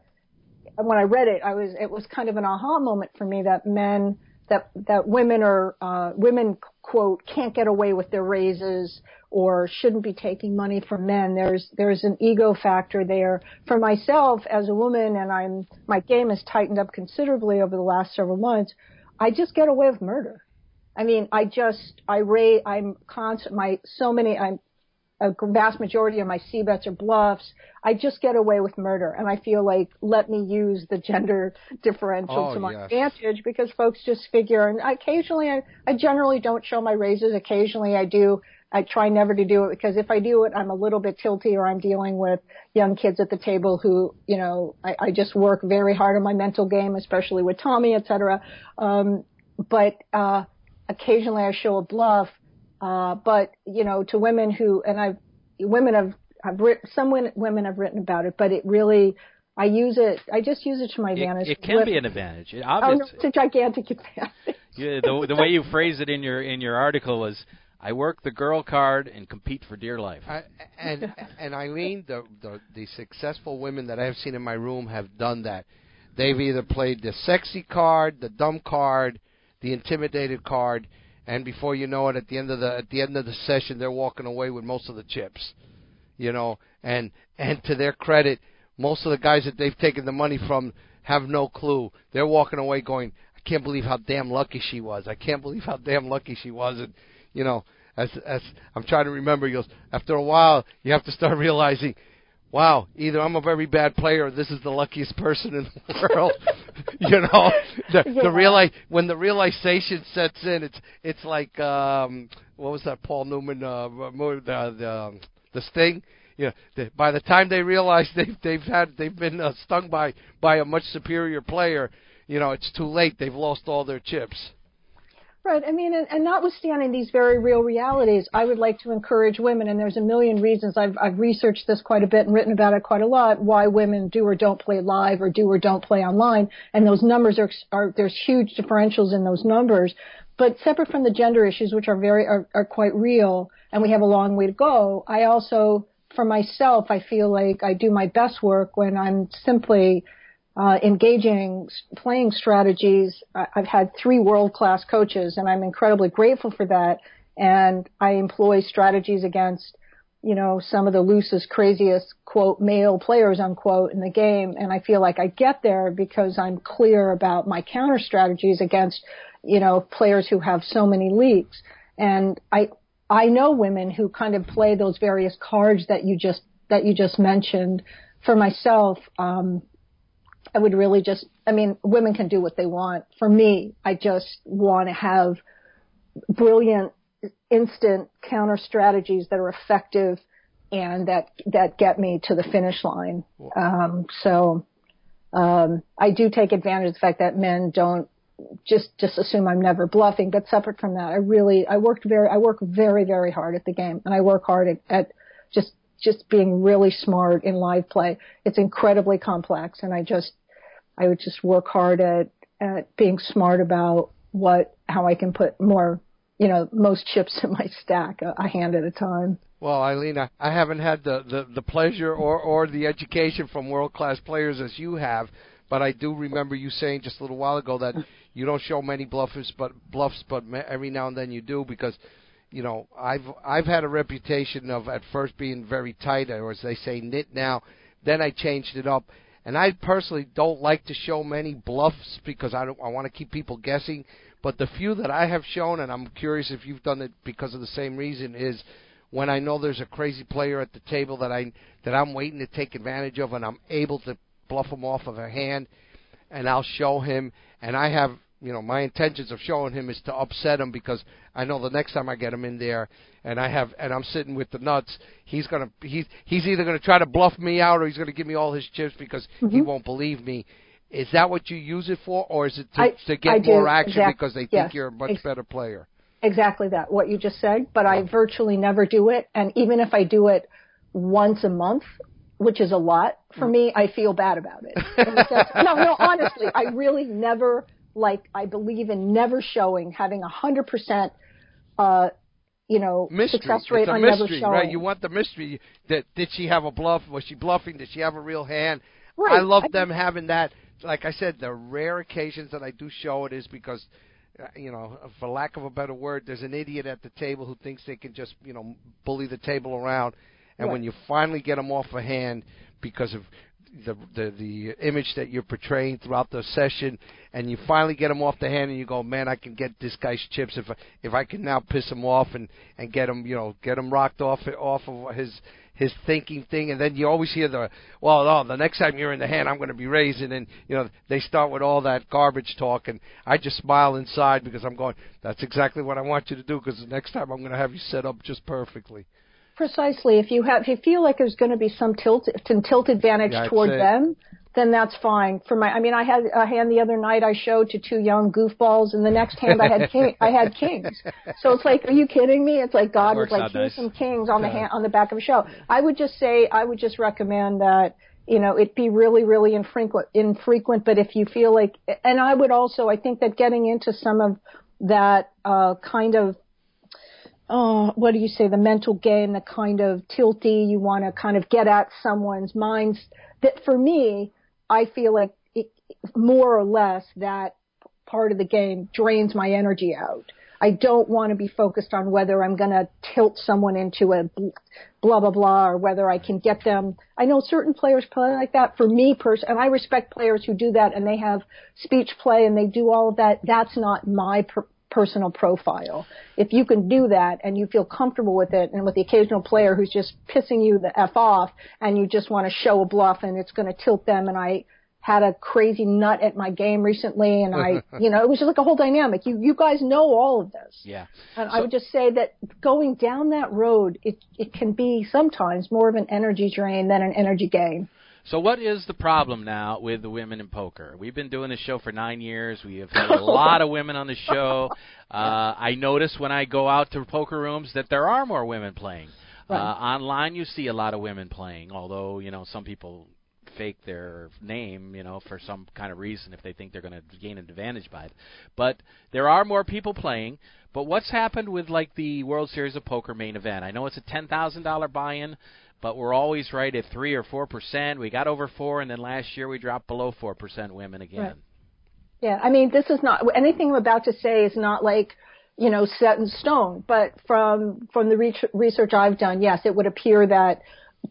Speaker 5: when I read it, I was it was kind of an aha moment for me that men that that women are uh, women quote can't get away with their raises or shouldn't be taking money from men. There's there's an ego factor there. For myself as a woman, and I'm my game has tightened up considerably over the last several months. I just get away with murder. I mean, I just, I rate, I'm constant, my, so many, I'm, a vast majority of my C bets are bluffs. I just get away with murder, and I feel like let me use the gender differential
Speaker 2: oh,
Speaker 5: to my
Speaker 2: yes.
Speaker 5: advantage because folks just figure. And occasionally, I, I generally don't show my raises. Occasionally, I do. I try never to do it because if I do it, I'm a little bit tilty, or I'm dealing with young kids at the table who, you know, I, I just work very hard on my mental game, especially with Tommy, et cetera. Um, but uh, occasionally I show a bluff, uh, but you know, to women who and I've women have I've written some women have written about it, but it really I use it. I just use it to my advantage.
Speaker 1: It, it can
Speaker 5: With,
Speaker 1: be an advantage. It,
Speaker 5: oh no, it's a gigantic advantage.
Speaker 1: yeah, the the way you phrase it in your in your article was. I work the girl card and compete for dear life.
Speaker 2: I, and and Eileen, the, the the successful women that I have seen in my room have done that. They've either played the sexy card, the dumb card, the intimidated card, and before you know it, at the end of the at the end of the session, they're walking away with most of the chips, you know. And and to their credit, most of the guys that they've taken the money from have no clue. They're walking away going, I can't believe how damn lucky she was. I can't believe how damn lucky she was. And you know, as as I'm trying to remember, he goes, after a while, you have to start realizing wow, either I'm a very bad player or this is the luckiest person in the world. you know, the,
Speaker 5: yeah.
Speaker 2: the reali- when the realization sets in, it's it's like um, what was that Paul Newman uh, movie, the the, um, the Sting. You know, the, by the time they realize they've they've had they've been uh, stung by by a much superior player, you know it's too late. They've lost all their chips.
Speaker 5: Right. I mean, and, and notwithstanding these very real realities, I would like to encourage women, and there's a million reasons. I've, I've researched this quite a bit and written about it quite a lot, why women do or don't play live or do or don't play online. And those numbers are, are there's huge differentials in those numbers. But separate from the gender issues, which are very, are, are quite real, and we have a long way to go, I also, for myself, I feel like I do my best work when I'm simply uh, engaging playing strategies. I've had three world class coaches, and I'm incredibly grateful for that. And I employ strategies against, you know, some of the loosest, craziest quote male players unquote in the game. And I feel like I get there because I'm clear about my counter strategies against, you know, players who have so many leaks. And I I know women who kind of play those various cards that you just that you just mentioned. For myself, um, I would really just, I mean, women can do what they want. For me, I just want to have brilliant, instant counter strategies that are effective and that, that get me to the finish line. Um, so, um, I do take advantage of the fact that men don't just, just assume I'm never bluffing, but separate from that, I really, I worked very, I work very, very hard at the game and I work hard at, at just just being really smart in live play. It's incredibly complex and I just, I would just work hard at, at being smart about what, how I can put more, you know, most chips in my stack, a, a hand at a time.
Speaker 2: Well, Eileen, I, I haven't had the, the, the pleasure or, or the education from world class players as you have, but I do remember you saying just a little while ago that you don't show many bluffers, but bluffs, but every now and then you do because you know, I've I've had a reputation of at first being very tight, or as they say, nit now. Then I changed it up, and I personally don't like to show many bluffs because I don't I want to keep people guessing. But the few that I have shown, and I'm curious if you've done it because of the same reason, is when I know there's a crazy player at the table that I that I'm waiting to take advantage of, and I'm able to bluff him off of a hand, and I'll show him, and I have you know, my intentions of showing him is to upset him because I know the next time I get him in there and I have and I'm sitting with the nuts, he's gonna he's he's either gonna try to bluff me out or he's gonna give me all his chips because
Speaker 5: mm-hmm.
Speaker 2: he won't believe me. Is that what you use it for, or is it to,
Speaker 5: I,
Speaker 2: to get
Speaker 5: I
Speaker 2: more
Speaker 5: do,
Speaker 2: action
Speaker 5: exactly.
Speaker 2: because they think
Speaker 5: yes.
Speaker 2: you're a much
Speaker 5: Ex-
Speaker 2: better player?
Speaker 5: Exactly that, what you just said. But I virtually never do it, and even if I do it once a month, which is a lot for
Speaker 2: Mm.
Speaker 5: me, I feel bad about it. no, no, honestly, I really never like. I believe in never showing, having a hundred percent, uh, you know,
Speaker 2: mystery.
Speaker 5: success rate
Speaker 2: it's a
Speaker 5: on
Speaker 2: mystery,
Speaker 5: never showing.
Speaker 2: right? You want the mystery. That did she have a bluff? Was she bluffing? Did she have a real hand?
Speaker 5: Right.
Speaker 2: I love
Speaker 5: I-
Speaker 2: them having that. Like I said, the rare occasions that I do show it is because, uh, you know, for lack of a better word, there's an idiot at the table who thinks they can just, you know, bully the table around, and
Speaker 5: Right.
Speaker 2: when you finally get them off a hand because of the the the image that you're portraying throughout the session, and you finally get him off the hand, and you go, man, I can get this guy's chips if I, if I can now piss him off and and get him, you know, get him rocked off off of his his thinking thing, and then you always hear the well, oh, the next time you're in the hand, I'm going to be raising, and you know they start with all that garbage talk, and I just smile inside because I'm going, that's exactly what I want you to do, because the next time I'm going to have you set up just perfectly.
Speaker 5: Precisely. If you have, if you feel like there's going to be some tilt, some tilt advantage
Speaker 2: Yeah,
Speaker 5: toward
Speaker 2: say-
Speaker 5: them, then that's fine. For my, I mean, I had a hand the other night I showed to two young goofballs, and the next hand I had king, I had kings. So it's like, are you kidding me? It's like God was like, here's
Speaker 1: nice.
Speaker 5: some kings on the hand, on the back of a show. I would just say, I would just recommend that you know it be really, really infrequent, infrequent. But if you feel like, and I would also, I think that getting into some of that uh, kind of oh, what do you say, the mental game, the kind of tilty, you want to kind of get at someone's minds. That for me, I feel like it, more or less that part of the game drains my energy out. I don't want to be focused on whether I'm going to tilt someone into a blah blah blah or whether I can get them. I know certain players play like that. For me, pers- and I respect players who do that and they have speech play and they do all of that. That's not my per- personal profile. If you can do that and you feel comfortable with it, and with the occasional player who's just pissing you the f off, and you just want to show a bluff and it's going to tilt them, and I had a crazy nut at my game recently, and I, you know, it was just like a whole dynamic. You you guys know all of this.
Speaker 1: Yeah.
Speaker 5: And I would just say that going down that road, it it can be sometimes more of an energy drain than an energy gain.
Speaker 1: So, what is the problem now with the women in poker? We've been doing this show for nine years. We have had a lot of women on the show. Uh, I notice when I go out to poker rooms that there are more women playing. Uh, online, you see a lot of women playing, although you know some people fake their name, you know, for some kind of reason if they think they're going to gain an advantage by it. But there are more people playing. But what's happened with like the World Series of Poker main event? I know it's a ten thousand dollar buy-in, but we're always right at three or four percent. We got over four, and then last year we dropped below four percent women again.
Speaker 5: Right. Yeah, I mean, this is not anything I'm about to say is not like you know set in stone. But from from the re- research I've done, yes, it would appear that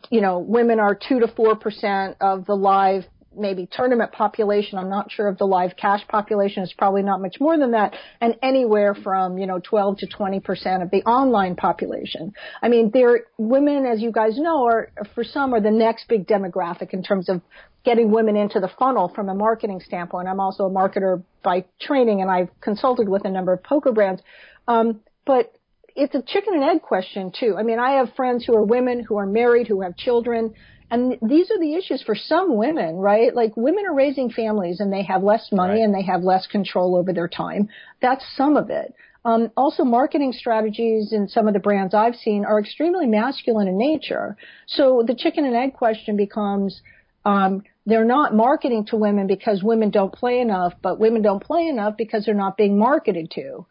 Speaker 5: you know women are two to four percent of the live maybe tournament population. I'm not sure of the live cash population. It's probably not much more than that, and anywhere from you know 12 to 20 percent of the online population. I mean, there women, as you guys know, are for some are the next big demographic in terms of getting women into the funnel from a marketing standpoint. I'm also a marketer by training, and I've consulted with a number of poker brands. Um, but it's a chicken and egg question too. I mean, I have friends who are women who are married, who have children, and these are the issues for some women, right? Like women are raising families and they have less money
Speaker 1: Right.
Speaker 5: and they have less control over their time. That's some of it. Um, also, marketing strategies in some of the brands I've seen are extremely masculine in nature. So the chicken and egg question becomes, um, they're not marketing to women because women don't play enough, but women don't play enough because they're not being marketed to.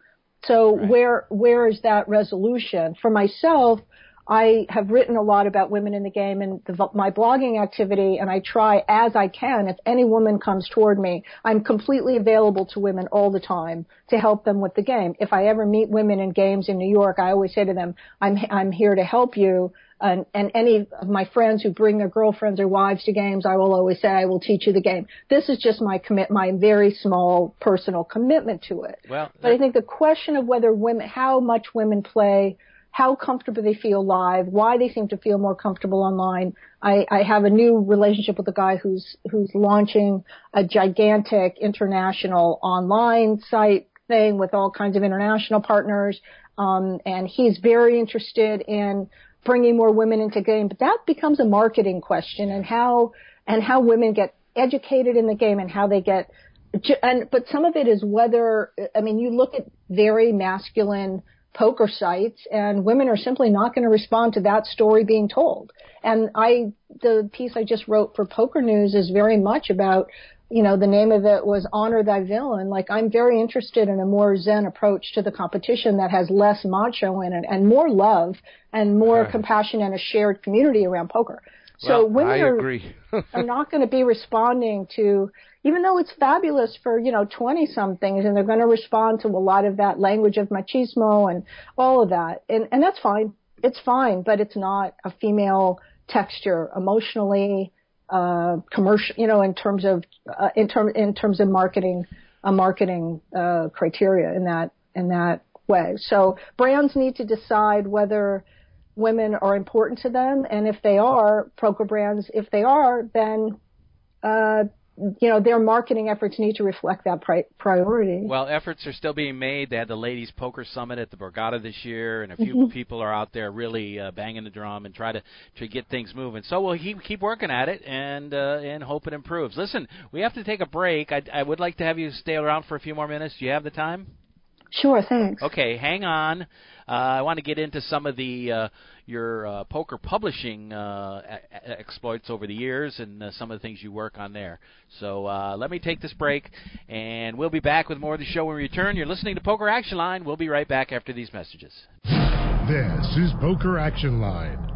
Speaker 5: So
Speaker 1: Right.
Speaker 5: where where is that resolution? For myself, I have written a lot about women in the game and the, my blogging activity, and I try as I can. If any woman comes toward me, I'm completely available to women all the time to help them with the game. If I ever meet women in games in New York, I always say to them, "I'm I'm here to help you." And, and any of my friends who bring their girlfriends or wives to games, I will always say, "I will teach you the game." This is just my commit, my very small personal commitment to it.
Speaker 1: Well,
Speaker 5: But I think the question of whether women, how much women play, how comfortable they feel live, why they seem to feel more comfortable online. I, I have a new relationship with a guy who's who's launching a gigantic international online site thing with all kinds of international partners, um, and he's very interested in bringing more women into game. But that becomes a marketing question, and how and how women get educated in the game and how they get and but some of it is whether I mean you look at very masculine poker sites and women are simply not going to respond to that story being told. And I the piece I just wrote for Poker News is very much about you know the name of it was honor thy villain like i'm very interested in a more zen approach to the competition that has less macho in it and more love and more
Speaker 2: Right.
Speaker 5: compassion and a shared community around poker so
Speaker 1: Well,
Speaker 5: women
Speaker 2: I
Speaker 5: are,
Speaker 2: agree.
Speaker 5: are not going to be responding to, even though it's fabulous for, you know, 20 somethings and they're going to respond to a lot of that language of machismo and all of that. And, and that's fine. It's fine, but it's not a female texture emotionally, uh, commercial, you know, in terms of, uh, in term, in terms of marketing, a marketing, uh, criteria in that, in that way. So brands need to decide whether, women are important to them, and if they are, poker brands, if they are, then uh, you know their marketing efforts need to reflect that pri- priority.
Speaker 1: Well, efforts are still being made. They had the Ladies Poker Summit at the Borgata this year, and a few
Speaker 5: Mm-hmm.
Speaker 1: people are out there really uh, banging the drum and try to to get things moving. So we'll keep keep working at it and uh, and hope it improves. Listen, we have to take a break. I, I would like to have you stay around for a few more minutes. Do you have the time?
Speaker 5: Sure, thanks.
Speaker 1: Okay, hang on. Uh, I want to get into some of the uh, your uh, poker publishing uh, e- e- exploits over the years and uh, some of the things you work on there. So uh, let me take this break, and we'll be back with more of the show when we return. You're listening to Poker Action Line. We'll be right back after these messages.
Speaker 3: This is Poker Action Line.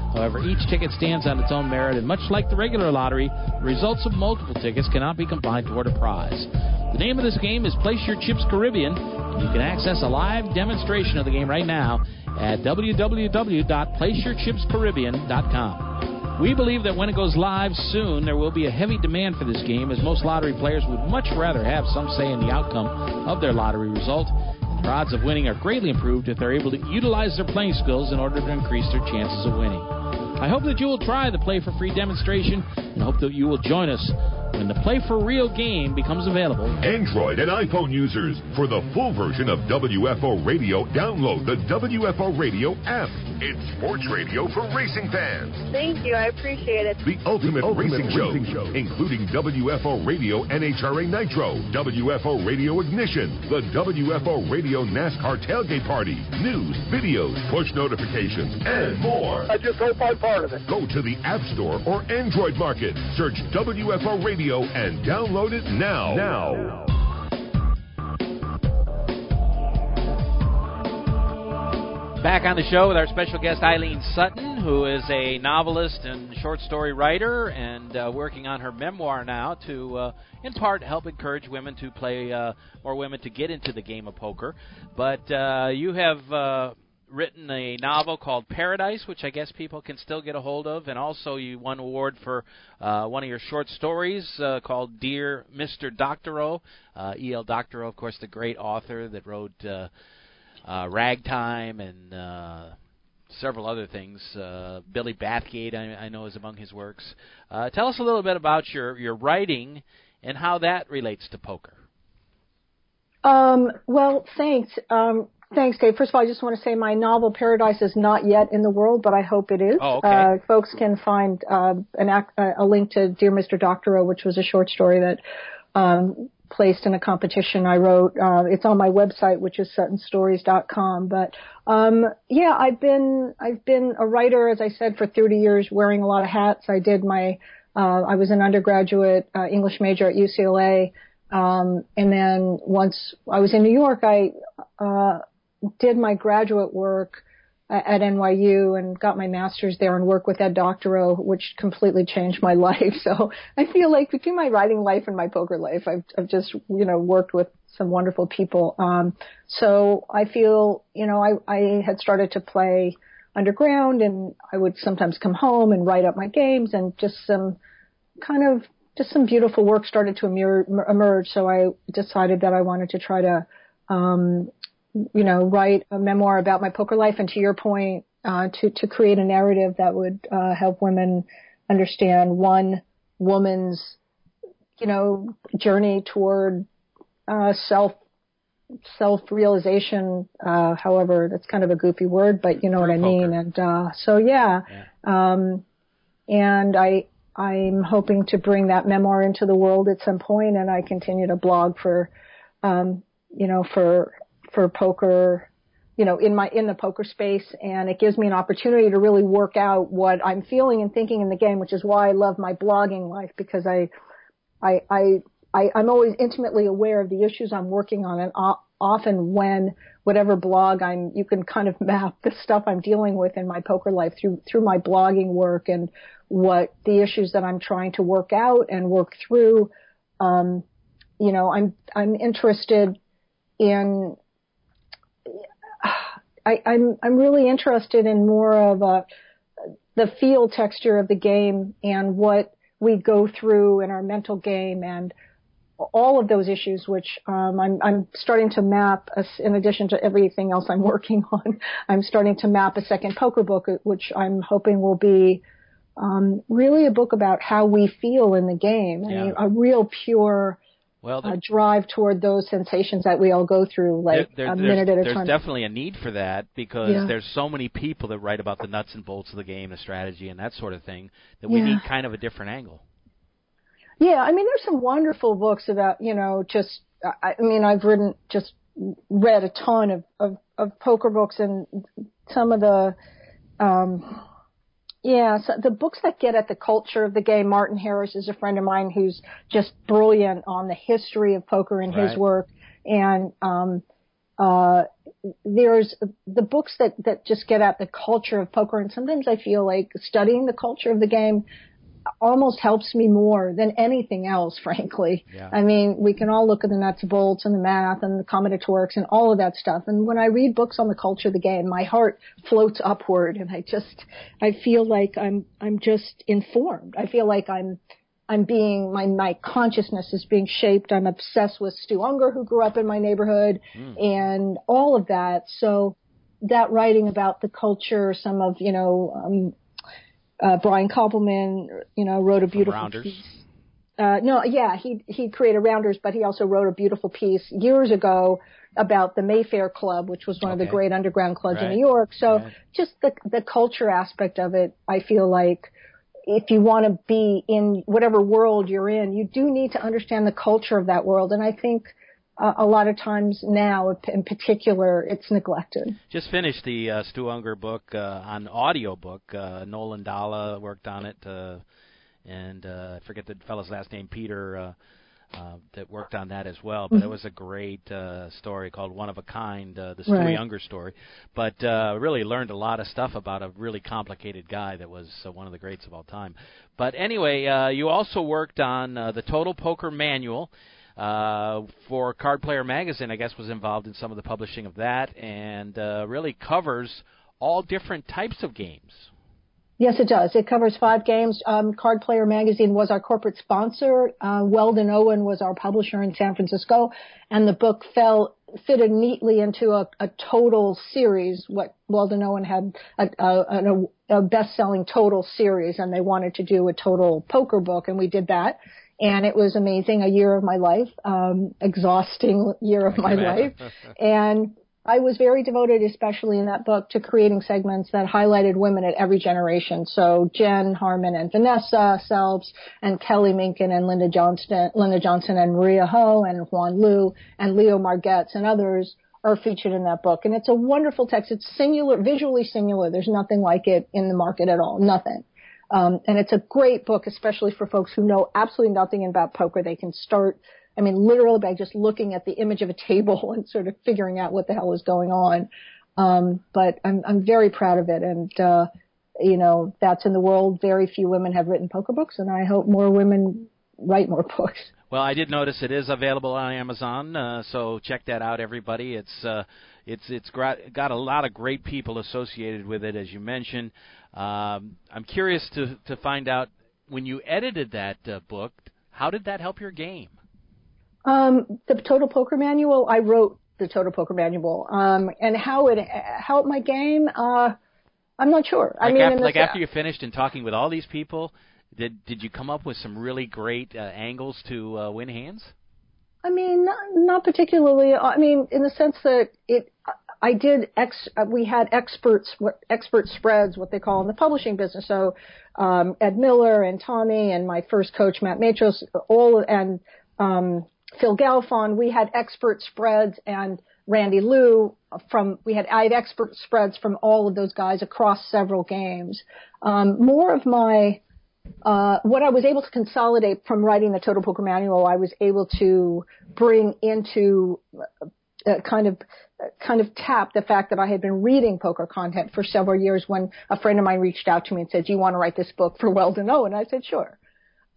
Speaker 6: However, each ticket stands on its own merit, and much like the regular lottery, the results of multiple tickets cannot be combined toward a prize. The name of this game is Place Your Chips Caribbean, and you can access a live demonstration of the game right now at www.placeyourchipscaribbean.com. We believe that when it goes live soon, there will be a heavy demand for this game, as most lottery players would much rather have some say in the outcome of their lottery result. Their odds of winning are greatly improved if they're able to utilize their playing skills in order to increase their chances of winning. I hope that you will try the Play for Free demonstration and hope that you will join us when the Play for Real game becomes available.
Speaker 7: Android and iPhone users, for the full version of WFO Radio, download the WFO Radio app. It's sports radio for racing fans.
Speaker 8: Thank you. I appreciate it.
Speaker 7: The ultimate, the ultimate racing, racing show, including WFO Radio NHRA Nitro, WFO Radio Ignition, the WFO Radio NASCAR Tailgate Party, news, videos, push notifications, and more.
Speaker 8: I just hope I'm part of it.
Speaker 7: Go to the App Store or Android Market, search WFO Radio, and download it now. Now.
Speaker 1: Back on the show with our special guest Eileen Sutton, who is a novelist and short story writer, and uh, working on her memoir now to, uh, in part, help encourage women to play uh, more women to get into the game of poker. But uh, you have uh, written a novel called Paradise, which I guess people can still get a hold of, and also you won an award for uh, one of your short stories uh, called Dear Mr. Doctorow. Uh, E.L. Doctorow, of course, the great author that wrote uh, uh, Ragtime and uh, several other things. Uh, Billy Bathgate, I, I know, is among his works. Uh, tell us a little bit about your your writing and how that relates to poker.
Speaker 5: Um, well, thanks. Um, thanks, Dave. First of all, I just want to say my novel Paradise is not yet in the world, but I hope it is.
Speaker 1: Oh, okay.
Speaker 5: Uh, folks can find uh, an act, uh, a link to Dear Mr. Doctorow, which was a short story that um, placed in a competition I wrote. Uh, it's on my website, which is suttonstories.com. But um, yeah, I've been I've been a writer, as I said, for 30 years, wearing a lot of hats. I did my uh, I was an undergraduate uh, English major at UCLA, um, and then once I was in New York, I uh, did my graduate work at NYU and got my master's there and worked with Ed Doctorow, which completely changed my life. So I feel like between my writing life and my poker life, I've, I've just, you know, worked with some wonderful people. Um, so I feel, you know, I, I had started to play underground and I would sometimes come home and write up my games and just some kind of, just some beautiful work started to emerge. So I decided that I wanted to try to, um, you know, write a memoir about my poker life, and to your point, uh, to to create a narrative that would uh, help women understand one woman's, you know, journey toward uh, self self realization. Uh, however, that's kind of a goofy word, but you know what I mean. And uh, so, yeah,
Speaker 1: Yeah.
Speaker 5: um, and I I'm hoping to bring that memoir into the world at some point, and I continue to blog for, um, you know, for for poker, you know, in my in the poker space, and it gives me an opportunity to really work out what I'm feeling and thinking in the game, which is why I love my blogging life because I, I, I, I I'm always intimately aware of the issues I'm working on, and often when whatever blog I'm, you can kind of map the stuff I'm dealing with in my poker life through through my blogging work and what the issues that I'm trying to work out and work through. Um, you know, I'm I'm interested in I, I'm I'm really interested in more of a the feel texture of the game and what we go through in our mental game and all of those issues, which um, I'm I'm starting to map. As, in addition to everything else I'm working on, I'm starting to map a second poker book, which I'm hoping will be um, really a book about how we feel in the game. I
Speaker 1: Yeah.
Speaker 5: mean, a real pure
Speaker 1: well,
Speaker 5: uh, drive toward those sensations that we all go through, like
Speaker 1: there, there,
Speaker 5: a minute at a
Speaker 1: there's
Speaker 5: time.
Speaker 1: There's definitely a need for that because
Speaker 5: Yeah.
Speaker 1: there's so many people that write about the nuts and bolts of the game, the strategy, and that sort of thing that we
Speaker 5: Yeah.
Speaker 1: need kind of a different angle.
Speaker 5: Yeah, I mean, there's some wonderful books about, you know, just, I, I mean, I've written, just read a ton of, of, of poker books and some of the, um, yeah, so the books that get at the culture of the game. Martin Harris is a friend of mine who's just brilliant on the history of poker in his work. And, um, uh, there's the books that, that just get at the culture of poker. And sometimes I feel like studying the culture of the game almost helps me more than anything else, frankly.
Speaker 1: Yeah.
Speaker 5: I mean, we can all look at the nuts and bolts and the math and the combinatorics and all of that stuff. And when I read books on the culture of the game, my heart floats upward and I just, I feel like I'm, I'm just informed. I feel like I'm, I'm being, my, my consciousness is being shaped. I'm obsessed with Stu Ungar, who grew up in my neighborhood and all of that. So that writing about the culture, some of, you know, um, uh, Brian Koppelman, you know, wrote a beautiful
Speaker 1: Rounders.
Speaker 5: piece. Uh, no, yeah, he he created Rounders, but he also wrote a beautiful piece years ago about the Mayfair Club, which was one of the great underground clubs
Speaker 1: Right.
Speaker 5: in New York. So
Speaker 1: Right.
Speaker 5: just the the culture aspect of it, I feel like if you want to be in whatever world you're in, you do need to understand the culture of that world. And I think uh, a lot of times now, in particular, it's neglected.
Speaker 1: Just finished the uh, Stu Ungar book uh, on audio book. Uh, Nolan Dalla worked on it, uh, and uh, I forget the fellow's last name, Peter, uh, uh, that worked on that as well. But it was a great uh, story called One of a Kind, uh, the Stu
Speaker 5: Right.
Speaker 1: Ungar story. But uh, really learned a lot of stuff about a really complicated guy that was uh, one of the greats of all time. But anyway, uh, you also worked on uh, the Total Poker Manual uh, for Card Player Magazine, I guess, was involved in some of the publishing of that, and uh, really covers all different types of games.
Speaker 5: Yes, it does. It covers five games. Um, Card Player Magazine was our corporate sponsor. Uh, Weldon Owen was our publisher in San Francisco, and the book fell fitted neatly into a, a total series. What Weldon Owen had a, a, a, best-selling total series, and they wanted to do a total poker book, and we did that. And it was amazing, a year of my life, um, exhausting year of my life. And I was very devoted, especially in that book, to creating segments that highlighted women at every generation. So Jen Harman and Vanessa Selbst and Kelly Minkin and Linda Johnston, Linda Johnson and Maria Ho and Xuan Liu and Leo Margets and others are featured in that book. And it's a wonderful text. It's singular, visually singular. There's nothing like it in the market at all. Nothing. Um, and it's a great book, especially for folks who know absolutely nothing about poker. They can start, I mean, literally by just looking at the image of a table and sort of figuring out what the hell is going on. Um, but I'm, I'm very proud of it. And, uh, you know, that's in the world. Very few women have written poker books, and I hope more women write more books.
Speaker 1: Well, I did notice it is available on Amazon, uh, so check that out, everybody. It's uh, it's it's got a lot of great people associated with it, as you mentioned. Um, I'm curious to to find out when you edited that uh, book, how did that help your game?
Speaker 5: Um, the Total Poker Manual, I wrote the Total Poker Manual, um, and how it helped my game, uh, I'm not sure. I
Speaker 1: Like,
Speaker 5: mean,
Speaker 1: after, like after you finished and talking with all these people, did did you come up with some really great uh, angles to uh, win hands?
Speaker 5: I mean, not, not particularly. I mean, in the sense that it, I did ex, we had experts, what expert spreads, what they call in the publishing business. So, um, Ed Miller and Tommy and my first coach, Matt Matros, all, and, um, Phil Galfond, we had expert spreads and Randy Lew from, we had, I had expert spreads from all of those guys across several games. Um, more of my, uh, what I was able to consolidate from writing the Total Poker Manual, I was able to bring into uh, kind of kind of tap the fact that I had been reading poker content for several years when a friend of mine reached out to me and said, "Do you want to write this book for Weldon Owen?" I said, "Sure."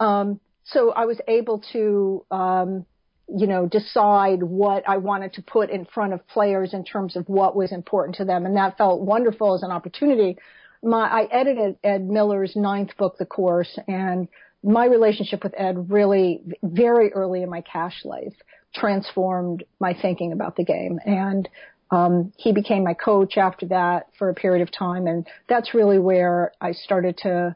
Speaker 5: Um, so I was able to, um, you know, decide what I wanted to put in front of players in terms of what was important to them, and that felt wonderful as an opportunity my I edited Ed Miller's ninth book, The Course, and my relationship with Ed really very early in my cash life transformed my thinking about the game. And um, he became my coach after that for a period of time, and that's really where I started to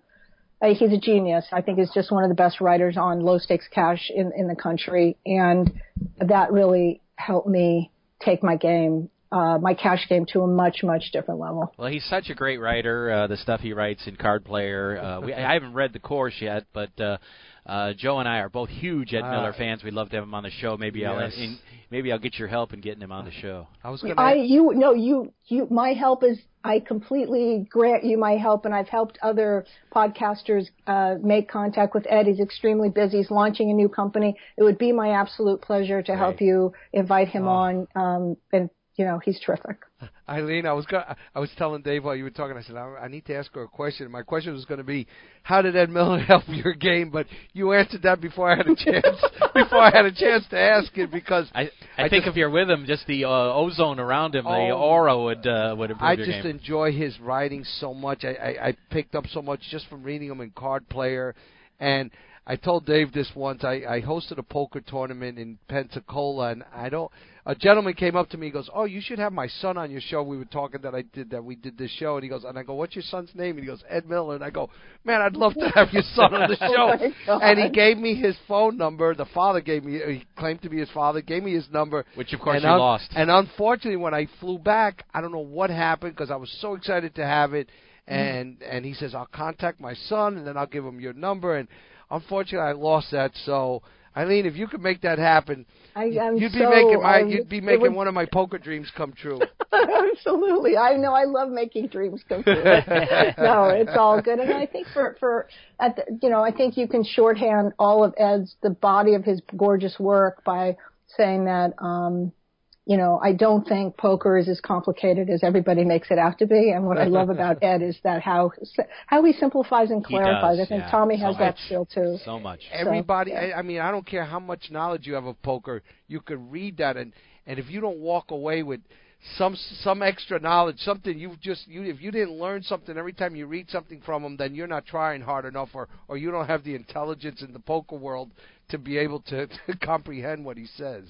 Speaker 5: uh, he's a genius. I think he's just one of the best writers on low stakes cash in in the country, and that really helped me take my game uh, my cash game to a much much different level.
Speaker 1: Well, he's such a great writer. Uh, the stuff he writes in Card Player. Uh, we, I haven't read the course yet, but uh, uh, Joe and I are both huge Ed Miller
Speaker 2: Uh,
Speaker 1: fans. We'd love to have him on the show. Maybe I'll in, maybe I'll get your help in getting him on the show.
Speaker 2: I was going
Speaker 5: I you no you you my help is I completely grant you my help and I've helped other podcasters uh, make contact with Ed. He's extremely busy. He's launching a new company. It would be my absolute pleasure to help you invite him
Speaker 2: Oh.
Speaker 5: on. Um, and you know he's terrific.
Speaker 2: Eileen, I was go- I was telling Dave while you were talking. I said I, I need to ask her a question. My question was going to be, how did Ed Miller help your game? But you answered that before I had a chance. before I had a chance to ask it because
Speaker 1: I I, think if you're with him, just the uh, ozone around him, the
Speaker 2: Oh.
Speaker 1: aura would uh, would improve
Speaker 2: I
Speaker 1: your
Speaker 2: just
Speaker 1: game.
Speaker 2: enjoy his writing so much. I, I, I picked up so much just from reading him in Card Player, and I told Dave this once. I, I hosted a poker tournament in Pensacola, and I don't. A gentleman came up to me. He goes, "Oh, you should have my son on your show." We were talking that I did that we did this show, and he goes, and I go, "What's your son's name?" And he goes, "Ed Miller." And I go, "Man, I'd love to have your son on the
Speaker 5: Oh
Speaker 2: show."
Speaker 5: my God.
Speaker 2: and he gave me his phone number. The father gave me. He claimed to be his father. Gave me his number.
Speaker 1: Which of course
Speaker 2: and
Speaker 1: you
Speaker 2: un-
Speaker 1: lost.
Speaker 2: And unfortunately, when I flew back, I don't know what happened because I was so excited to have it. Mm-hmm. And and he says I'll contact my son and then I'll give him your number. And unfortunately, I lost that. So Eileen, if you could make that happen,
Speaker 5: I,
Speaker 2: you'd be
Speaker 5: so,
Speaker 2: making my
Speaker 5: um,
Speaker 2: you'd be making one of my poker dreams come true.
Speaker 5: Absolutely. I know I love making dreams come true. no, it's all good. And I think for, for, at the, you know, I think you can shorthand all of Ed's, the body of his gorgeous work by saying that, um, you know, I don't think poker is as complicated as everybody makes it out to be. And what I love about Ed is that how, how he simplifies and clarifies.
Speaker 1: does,
Speaker 5: I think
Speaker 1: yeah,
Speaker 5: Tommy
Speaker 1: so
Speaker 5: has that
Speaker 1: much.
Speaker 5: skill too.
Speaker 1: so much.
Speaker 2: Everybody,
Speaker 5: yeah.
Speaker 2: I, I mean, I don't care how much knowledge you have of poker, you could read that, and and if you don't walk away with some some extra knowledge, something you've just you if you didn't learn something every time you read something from him, then you're not trying hard enough, or or you don't have the intelligence in the poker world to be able to, to comprehend what he says.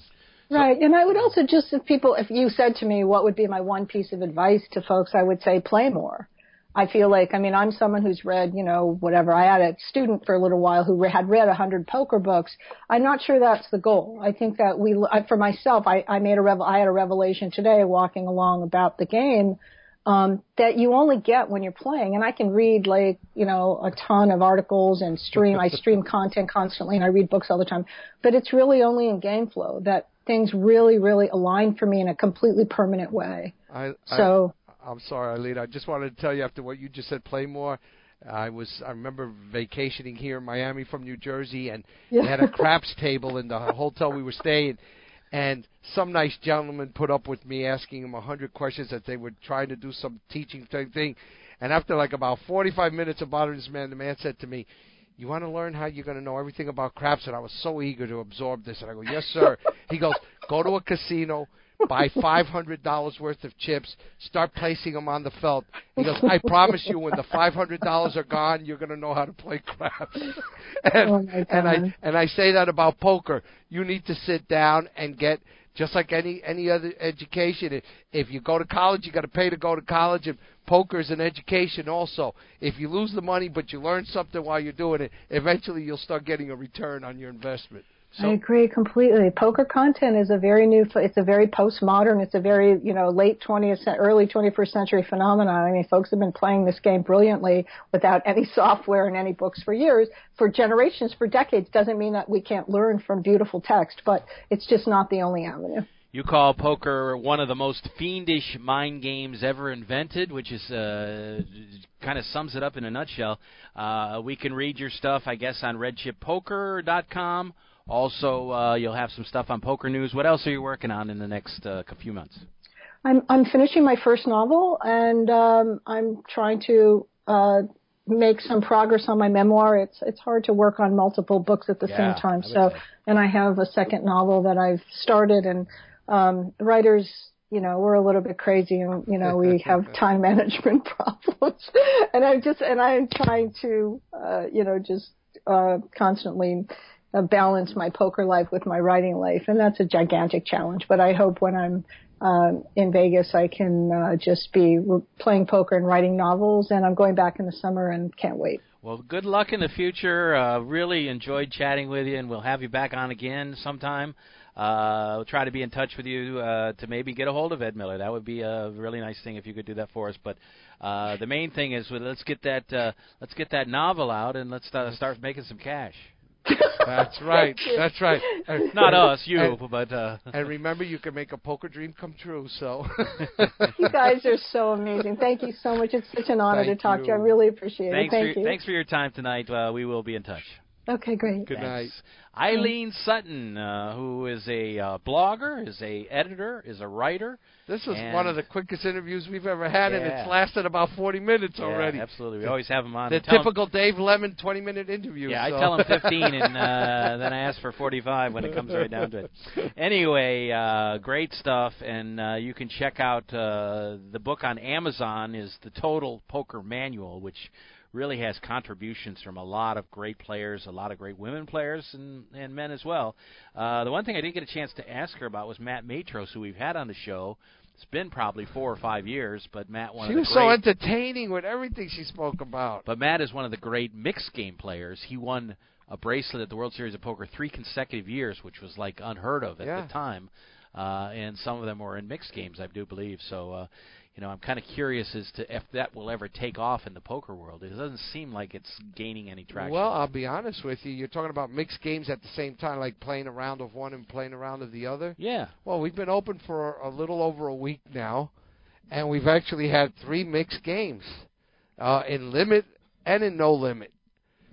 Speaker 5: Right. And I would also just, if people, if you said to me, what would be my one piece of advice to folks, I would say play more. I feel like, I mean, I'm someone who's read, you know, whatever. I had a student for a little while who had read a hundred poker books. I'm not sure that's the goal. I think that we, I, for myself, I, I made a revel, I had a revelation today walking along about the game, um, that you only get when you're playing. And I can read like, you know, a ton of articles and stream, I stream content constantly and I read books all the time, but it's really only in game flow that things really, really align for me in a completely permanent way.
Speaker 2: I,
Speaker 5: So,
Speaker 2: I, I'm sorry, Eileen. I just wanted to tell you after what you just said, play more. I was I remember vacationing here in Miami from New Jersey, and
Speaker 5: Yeah.
Speaker 2: had a craps table in the hotel we were staying. And some nice gentleman put up with me asking him a hundred questions that they were trying to do some teaching type thing. And after like about 45 minutes of bothering this man, the man said to me, "You want to learn how you're going to know everything about craps?" And I was so eager to absorb this, and I go, "Yes, sir." he goes, "Go to a casino." buy five hundred dollars worth of chips, start placing them on the felt. He goes, I promise you, when the five hundred dollars are gone, you're going to know how to play craps. and
Speaker 5: Oh,
Speaker 2: and I and I say that about poker. You need to sit down and get just like any any other education. If, you go to college, you got to pay to go to college, and poker is an education also. If you lose the money, but you learn something while you're doing it, eventually you'll start getting a return on your investment.
Speaker 5: I agree completely. Poker content is a very new, it's a very postmodern, it's a very, you know, late 20th, early 21st century phenomenon. I mean, folks have been playing this game brilliantly without any software and any books for years, for generations, for decades. Doesn't mean that we can't learn from beautiful text, but it's just not the only avenue.
Speaker 1: You call poker one of the most fiendish mind games ever invented, which is uh, kind of sums it up in a nutshell. Uh, we can read your stuff, I guess, on RedchipPoker.com. Also, uh, you'll have some stuff on Poker News. What else are you working on in the next uh, few months?
Speaker 5: I'm I'm finishing my first novel, and um, I'm trying to uh, make some progress on my memoir. It's it's hard to work on multiple books at the
Speaker 1: Yeah,
Speaker 5: same time. So,
Speaker 1: say.
Speaker 5: and I have a second novel that I've started, and um, writers. You know, we're a little bit crazy and, you know, we have time management problems. and I'm just, and I'm trying to, uh, you know, just, uh, constantly balance my poker life with my writing life. And that's a gigantic challenge. But I hope when I'm um, in Vegas, I can uh, just be re- playing poker and writing novels. And I'm going back in the summer and can't wait.
Speaker 1: Well, good luck in the future. Uh, really enjoyed chatting with you, and we'll have you back on again sometime. Uh, we'll try to be in touch with you uh, to maybe get a hold of Ed Miller. That would be a really nice thing if you could do that for us. But uh, the main thing is well, let's get that uh, let's get that novel out and let's uh, start making some cash.
Speaker 2: That's right. That's right. And,
Speaker 1: Not us, you,
Speaker 2: and,
Speaker 1: but uh,
Speaker 2: and remember, you can make a poker dream come true. So
Speaker 5: you guys are so amazing. Thank you so much. It's such an honor
Speaker 2: Thank
Speaker 5: to talk
Speaker 2: you.
Speaker 5: to you. I really appreciate
Speaker 1: thanks
Speaker 5: it. Thank
Speaker 1: for
Speaker 5: you.
Speaker 1: thanks for your time tonight. Uh, we will be in touch.
Speaker 5: Okay, great.
Speaker 2: good night.
Speaker 1: Thanks. Eileen Sutton, uh, who is a uh, blogger, is a editor, is a writer.
Speaker 2: This
Speaker 1: is
Speaker 2: one of the quickest interviews we've ever had, and it's lasted about 40 minutes
Speaker 1: Yeah,
Speaker 2: already.
Speaker 1: absolutely. We always have him on.
Speaker 2: The
Speaker 1: Tell him-
Speaker 2: typical Dave Lemon 20 minute interview.
Speaker 1: Yeah, I tell him 15, and uh, then I ask for 45 when it comes right down to it. Anyway, uh, great stuff, and uh, you can check out uh, the book on Amazon. Is the Total Poker Manual, which really has contributions from a lot of great players, a lot of great women players, and, and men as well. Uh, the one thing I didn't get a chance to ask her about was Matt Matros, who we've had on the show. It's been probably four or five years, but Matt, one
Speaker 2: She
Speaker 1: of the
Speaker 2: was
Speaker 1: great,
Speaker 2: so entertaining with everything she spoke about.
Speaker 1: but Matt is one of the great mixed game players. He won a bracelet at the World Series of Poker three consecutive years, which was like unheard of at
Speaker 2: Yeah.
Speaker 1: the time. Uh, and some of them were in mixed games, I do believe. So, uh, you know, I'm kind of curious as to if that will ever take off in the poker world. It doesn't seem like it's gaining any traction.
Speaker 2: Well, I'll be honest with you. You're talking about mixed games at the same time, like playing a round of one and playing a round of the other.
Speaker 1: yeah.
Speaker 2: Well, we've been open for a little over a week now, and we've actually had three mixed games uh, in limit and in no limit.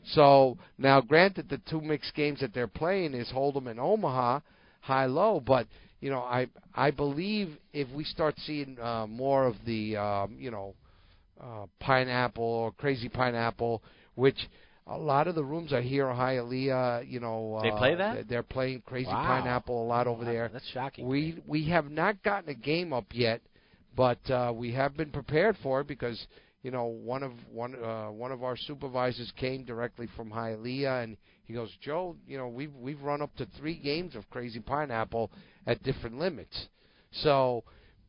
Speaker 2: So now, granted, the two mixed games that they're playing is Hold'em and Omaha, high low, but you know, I I believe if we start seeing uh, more of the um, you know uh, pineapple or crazy pineapple, which a lot of the rooms I hear in Hialeah, you know, uh,
Speaker 1: They play that?
Speaker 2: they're- playing crazy
Speaker 1: Wow.
Speaker 2: pineapple a lot over
Speaker 1: Wow,
Speaker 2: there.
Speaker 1: That's shocking.
Speaker 2: We we have not gotten a game up yet, but uh, we have been prepared for it because you know one of one uh, one of our supervisors came directly from Hialeah and he goes, Joe, you know we've we've run up to three games of Crazy Pineapple at different limits, so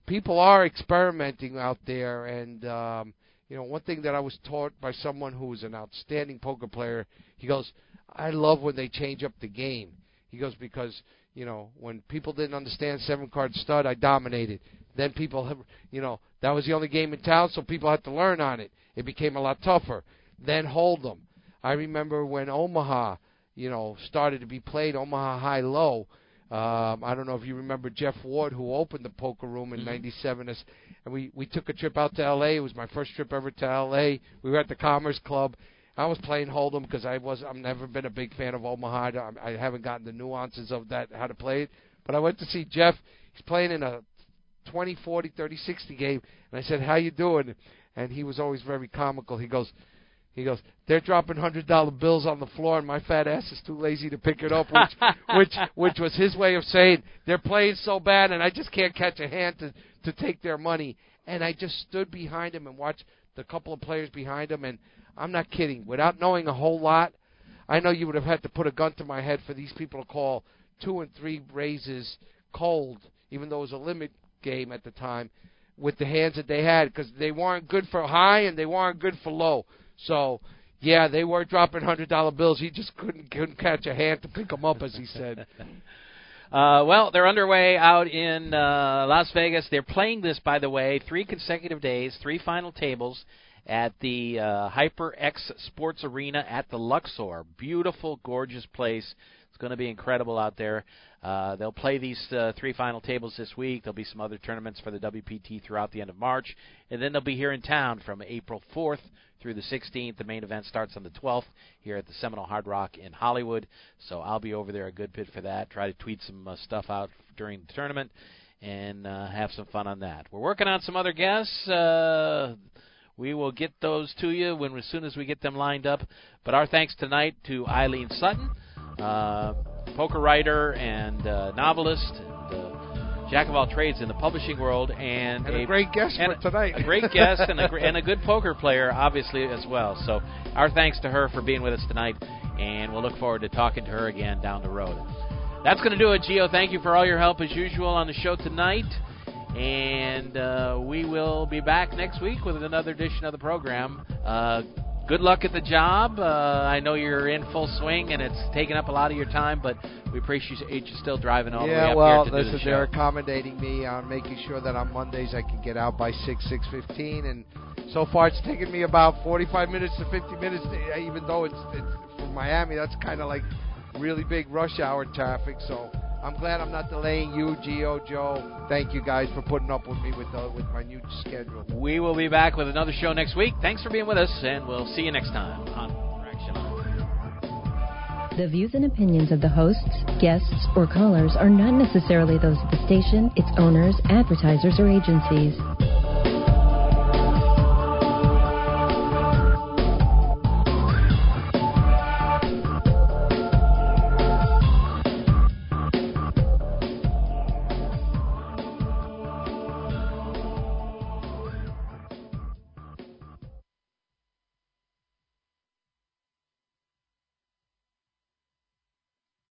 Speaker 2: people are experimenting out there and. um you know, one thing that I was taught by someone who was an outstanding poker player, he goes, I love when they change up the game. He goes, because, you know, when people didn't understand seven card stud, I dominated. Then people, have, you know, that was the only game in town, so people had to learn on it. It became a lot tougher. Then Hold'em. I remember when Omaha, you know, started to be played, Omaha High Low. Um, I don't know if you remember Jeff Ward, who opened the poker room in
Speaker 1: Mhm.
Speaker 2: '97, as and we we took a trip out to L.A. It was my first trip ever to L.A. We were at the Commerce Club. I was playing Hold'em because I was I've never been a big fan of Omaha. I, I haven't gotten the nuances of that how to play it. But I went to see Jeff. He's playing in a 20, 40, 30, 60 game, and I said, "How you doing?" And he was always very comical. He goes. He goes, they're dropping hundred dollar bills on the floor, and my fat ass is too lazy to pick it up, which, which, which was his way of saying they're playing so bad, and I just can't catch a hand to to take their money. And I just stood behind him and watched the couple of players behind him, and I'm not kidding. Without knowing a whole lot, I know you would have had to put a gun to my head for these people to call two and three raises cold, even though it was a limit game at the time, with the hands that they had, because they weren't good for high and they weren't good for low. So, yeah, they were dropping hundred dollar bills. He just couldn't couldn't catch a hand to pick them up, as he said.
Speaker 1: Uh, well, they're underway out in uh, Las Vegas. They're playing this, by the way, three consecutive days, three final tables at the uh, HyperX Esports Arena at the Luxor. Beautiful, gorgeous place. It's going to be incredible out there. Uh, they'll play these uh, three final tables this week. There'll be some other tournaments for the WPT throughout the end of March, and then they'll be here in town from April 4th through the 16th. The main event starts on the 12th here at the Seminole Hard Rock in Hollywood. So I'll be over there a good bit for that. Try to tweet some uh, stuff out during the tournament and uh, have some fun on that. We're working on some other guests. Uh, we will get those to you when as soon as we get them lined up. But our thanks tonight to Eileen Sutton, uh, poker writer and uh, novelist, and, uh, jack of all trades in the publishing world, and,
Speaker 2: And a great guest
Speaker 1: and
Speaker 2: for tonight.
Speaker 1: a great guest and a, gr- and a good poker player, obviously as well. So our thanks to her for being with us tonight, and we'll look forward to talking to her again down the road. That's going to do it, Geo. Thank you for all your help as usual on the show tonight. And uh, we will be back next week with another edition of the program. Uh, good luck at the job. Uh, I know you're in full swing and it's taking up a lot of your time, but we appreciate you still driving all
Speaker 2: yeah,
Speaker 1: the way up
Speaker 2: well,
Speaker 1: here to
Speaker 2: listen,
Speaker 1: do the show.
Speaker 2: they're accommodating me on making sure that on Mondays I can get out by six, six fifteen, and so far it's taken me about forty-five minutes to fifty minutes. To, even though it's, it's from Miami, that's kind of like really big rush hour traffic. So I'm glad I'm not delaying you, Gio, Joe. Thank you guys for putting up with me with the, with my new schedule.
Speaker 1: We will be back with another show next week. Thanks for being with us, and we'll see you next time on Action Line.
Speaker 9: The views and opinions of the hosts, guests, or callers are not necessarily those of the station, its owners, advertisers, or agencies.